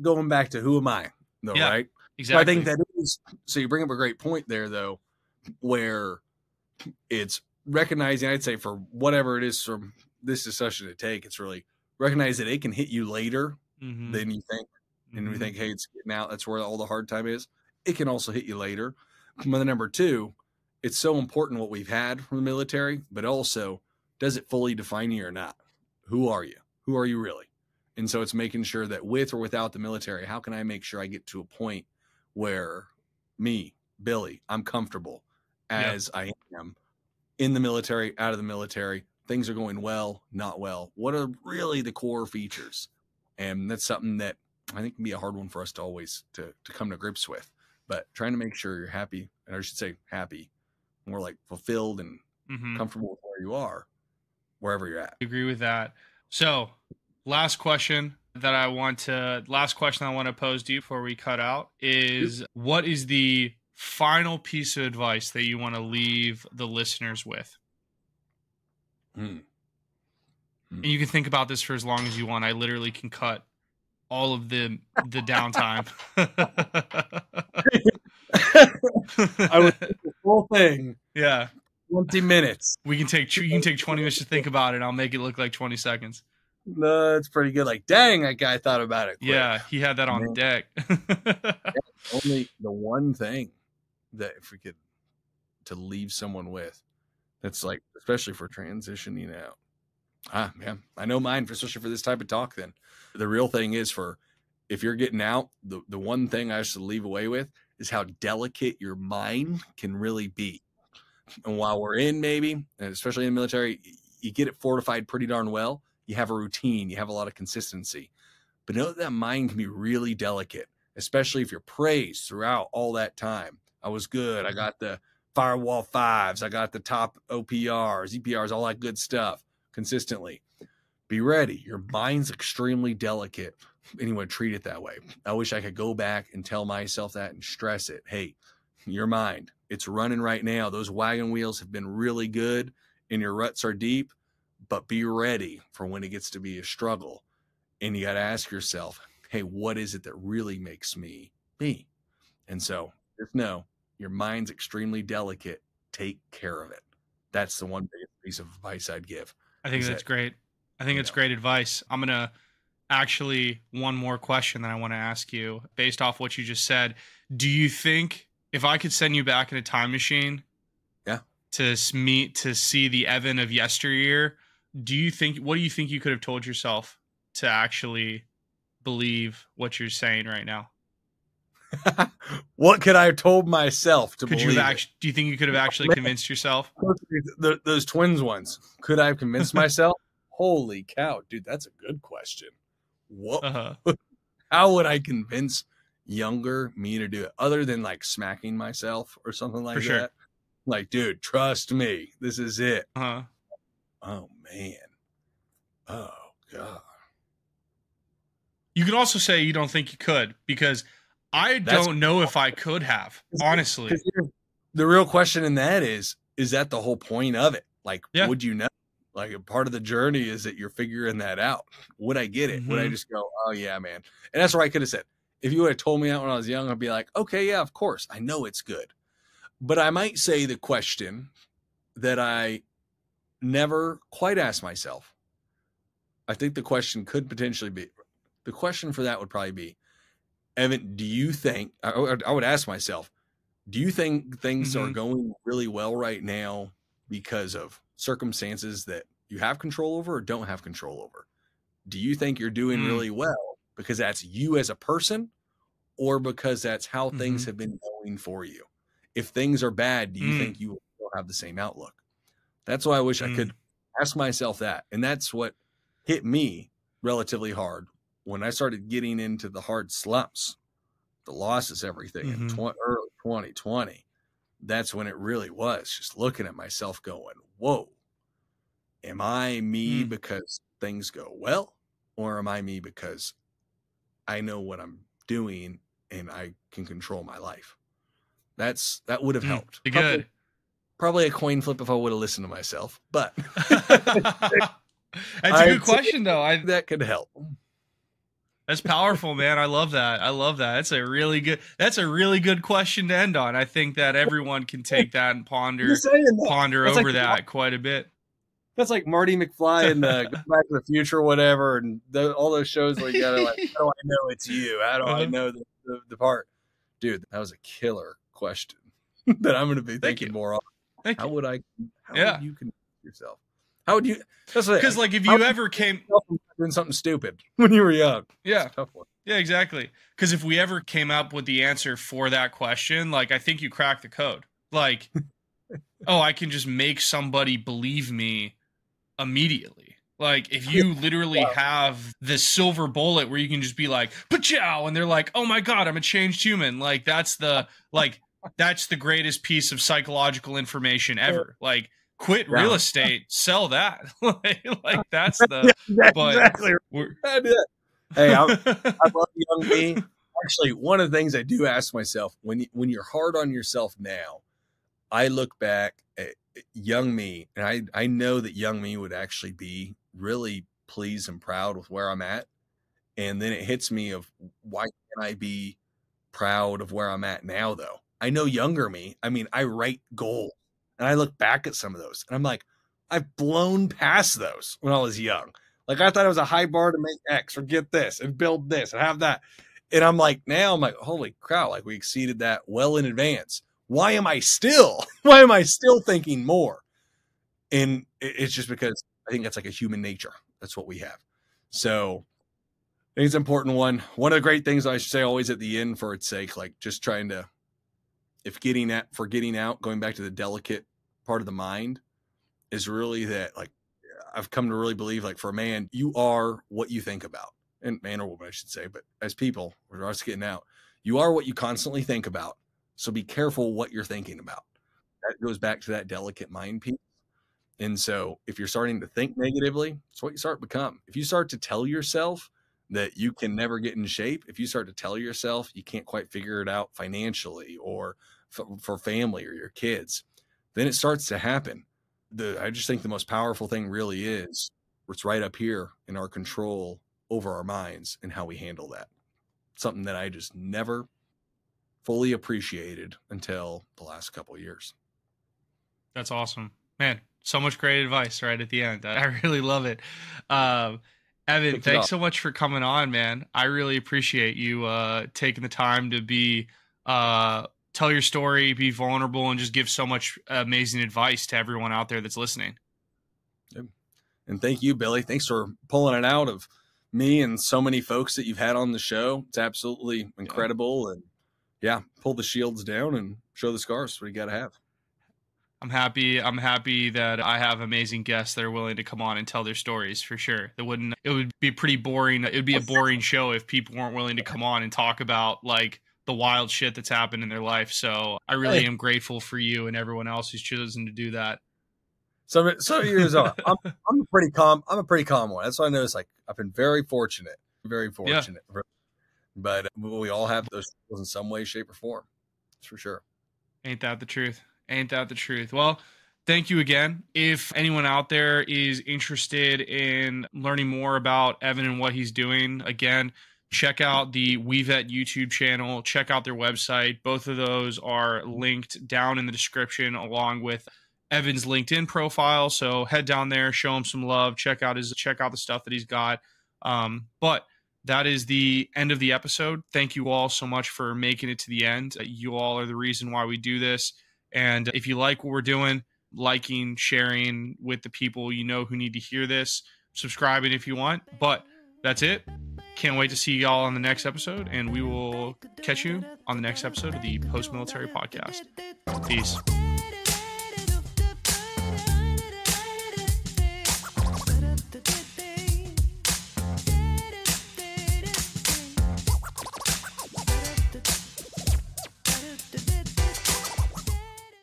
S4: Going back to who am I? No,
S1: Yeah,
S4: right? So
S1: Exactly.
S4: I think that is so you bring up a great point there though, where it's recognizing, I'd say for whatever it is from this discussion to take, it's really recognize that it can hit you later
S1: Mhm,
S4: than you think. And we
S1: mhm.
S4: think, hey, it's getting out, that's where all the hard time is. It can also hit you later. But number two, it's so important what we've had from the military, but also does it fully define you or not? Who are you? Who are you really? And so it's making sure that with or without the military, how can I make sure I get to a point where me, Billy, I'm comfortable
S1: Yeah.
S4: as I am in the military, out of the military, things are going well, not well. What are really the core features? And that's something that I think can be a hard one for us to always to, to come to grips with. But trying to make sure you're happy, and I should say happy, more like fulfilled and
S1: Mhm.
S4: comfortable with where you are, wherever you're at.
S1: agree with that. So, last question that I want to last question I want to pose to you before we cut out is what is the final piece of advice that you want to leave the listeners with?
S4: Hmm.
S1: And you can think about this for as long as you want. I literally can cut all of the the downtime.
S4: I would the whole thing
S1: yeah,
S4: 20 minutes.
S1: we can take you can take 20 minutes to think about it. I'll make it look like 20 seconds.
S4: No, that's pretty good. Like, dang, that guy thought about it. quick.
S1: Yeah, he had that on
S4: Man.
S1: deck.
S4: Only the one thing that if we could to leave someone with, that's like, especially for transitioning out. Ah, man, I know mine, for, especially for this type of talk. Then the real thing is for if you're getting out, the the one thing I should leave away with is how delicate your mind can really be. And while we're in, maybe, and especially in the military, you get it fortified pretty darn well. You have a routine, you have a lot of consistency. But know that that mind can be really delicate, especially if you're praised throughout all that time. I was good. I mm-hmm. got the firewall fives. I got the top OPRs, EPRs, all that good stuff consistently. Be ready. Your mind's extremely delicate. Anyone treat it that way. I wish I could go back and tell myself that and stress it. Hey, your mind, it's running right now. Those wagon wheels have been really good and your ruts are deep, but be ready for when it gets to be a struggle. And you got to ask yourself, hey, what is it that really makes me me? And so just know your mind's extremely delicate. Take care of it. That's the one biggest piece of advice I'd give.
S1: I think that's
S4: that-
S1: great. I think it's
S4: know.
S1: great advice. I'm going to actually one more question that I want to ask you based off what you just said. Do you think if I could send you back in a time machine
S4: Yeah.
S1: to meet to see the Evan of yesteryear, do you think what do you think you could have told yourself to actually believe what you're saying right now?
S4: what could I have told myself to
S1: Could you
S4: believe?
S1: have actually do you think you could have actually convinced yourself?
S4: Th- those twins ones. Could I have convinced myself? Holy cow, dude, that's a good question. What?
S1: Uh-huh.
S4: How would I convince younger me to do it, other than like smacking myself or something like
S1: For sure.
S4: that? Like, dude, trust me, this is it.
S1: Uh-huh.
S4: Oh man. Oh god.
S1: You can also say you don't think you could because I
S4: That's-
S1: don't know if I could have, honestly.
S4: The real question in that is, is that the whole point of it? Like,
S1: Yeah.
S4: would you know? Like, a part of the journey is that you're figuring that out. Would I get it? Would I
S1: Mhm.
S4: just go, oh yeah, man? And that's where I could have said, if you would have told me that when I was young, I'd be like, okay, yeah, of course, I know it's good. But I might say the question that I never quite asked myself. I think the question could potentially be the question for that would probably be Evan, do you think I, I- would ask myself, do you think things are
S1: Mhm.
S4: going really well right now because of circumstances that you have control over or don't have control over? Do you think you're doing
S1: Mm.
S4: really well because that's you as a person or because that's how things
S1: Mhm.
S4: have been going for you? If things are bad, do you
S1: Mm.
S4: think you will have the same outlook? That's why I wish I
S1: Mm.
S4: could ask myself that. And that's what hit me relatively hard when I started getting into the hard slumps, the losses, everything in
S1: Mhm.
S4: tw- early 2020. That's when it really was just looking at myself going, whoa, am I me
S1: Mm.
S4: because things go well? Or am I me because I know what I'm doing and I can control my life? That's that would have
S1: Mm,
S4: helped.
S1: Good.
S4: Probably a coin flip if I would have listened to myself, but
S1: That's a
S4: I'd
S1: good question, though. I
S4: that could help.
S1: that's powerful, man. I love that. I love that. That's a really good. That's a really good question to end on. I think that everyone can take that and ponder
S4: that.
S1: ponder
S4: That's
S1: over
S4: like-
S1: that quite a bit.
S4: That's like Marty McFly in uh, Go Back to the Future, or whatever, and the, all those shows where you gotta like, how do I know it's you? How do I
S1: Uh-huh.
S4: know the, the, the part? Dude, that was a killer question that I'm gonna be thinking
S1: you.
S4: more on.
S1: Thank
S4: How
S1: you.
S4: would I? How
S1: Yeah.
S4: would you convince yourself? How would you? That's
S1: Because like if you ever came,
S4: doing something stupid when you were young.
S1: yeah,
S4: a tough one.
S1: Yeah, exactly. Because if we ever came up with the answer for that question, like I think you cracked the code. Like, oh, I can just make somebody believe me immediately. Like, if you literally have this silver bullet where you can just be like, "Pachow," and they're like, "Oh my god, I'm a changed human." Like, that's the like that's the greatest piece of psychological information ever. Like, quit real estate, sell that. like, that's the.
S4: Yeah,
S1: But-
S4: exactly. Hey, I, I love young me. Actually, one of the things I do ask myself when when you're hard on yourself now, I look back at young me, and I I know that young me would actually be really pleased and proud with where I'm at, and then it hits me of why can't I be proud of where I'm at now? Though I know younger me. I mean, I write goal and I look back at some of those, and I'm like, I've blown past those when I was young. Like I thought it was a high bar to make X or get this and build this and have that. And I'm like, now I'm like, holy cow, like we exceeded that well in advance. Why am I still, why am I still thinking more? And it's just because I think that's like a human nature. That's what we have. So I think it's an important one. One of the great things I should say always at the end for its sake, like just trying to, if getting at, for getting out, going back to the delicate part of the mind is really that like I've come to really believe like for a man, you are what you think about. And man or woman, I should say, but as people, we're us getting out, you are what you constantly think about. So be careful what you're thinking about. That goes back to that delicate mind piece. And so if you're starting to think negatively, it's what you start to become. If you start to tell yourself that you can never get in shape, if you start to tell yourself you can't quite figure it out financially or f- for family or your kids, then it starts to happen the I just think the most powerful thing really is it's right up here in our control over our minds and how we handle that. Something that I just never fully appreciated until the last couple years.
S1: That's awesome, man. So much great advice right at the end. I I really love it. Um, Evan, thanks so much for coming on, man. I really appreciate you uh, taking the time to be uh, tell your story, be vulnerable, and just give so much amazing advice to everyone out there that's listening.
S4: And thank you, Billy. Thanks for pulling it out of me and so many folks that you've had on the show. It's absolutely incredible. And yeah, pull the shields down and show the scars. What you got to have.
S1: I'm happy. I'm happy that I have amazing guests that are willing to come on and tell their stories for sure. It wouldn't. It would be pretty boring. It would be a boring show if people weren't willing to come on and talk about like the wild shit that's happened in their life. So I really
S4: Hey.
S1: am grateful for you and everyone else who's chosen to do that.
S4: Some some years on. I'm I'm a pretty calm. I'm a pretty calm one. That's why I noticed. Like I've been very fortunate, very fortunate. But we all have those in some way, shape, or form. That's for sure.
S1: Ain't that the truth? Ain't that the truth? Well, thank you again. If anyone out there is interested in learning more about Evan and what he's doing, again, check out the WeVet YouTube channel, check out their website. Both of those are linked down in the description along with Evan's LinkedIn profile. So head down there, show him some love, check out his check out the stuff that he's got. Um, but that is the end of the episode. Thank you all so much for making it to the end. You all are the reason why we do this. And if you like what we're doing, liking, sharing with the people you know who need to hear this, subscribing if you want. But that's it. Can't wait to see y'all on the next episode, and we will catch you on the next episode of the Post Military Podcast. Peace.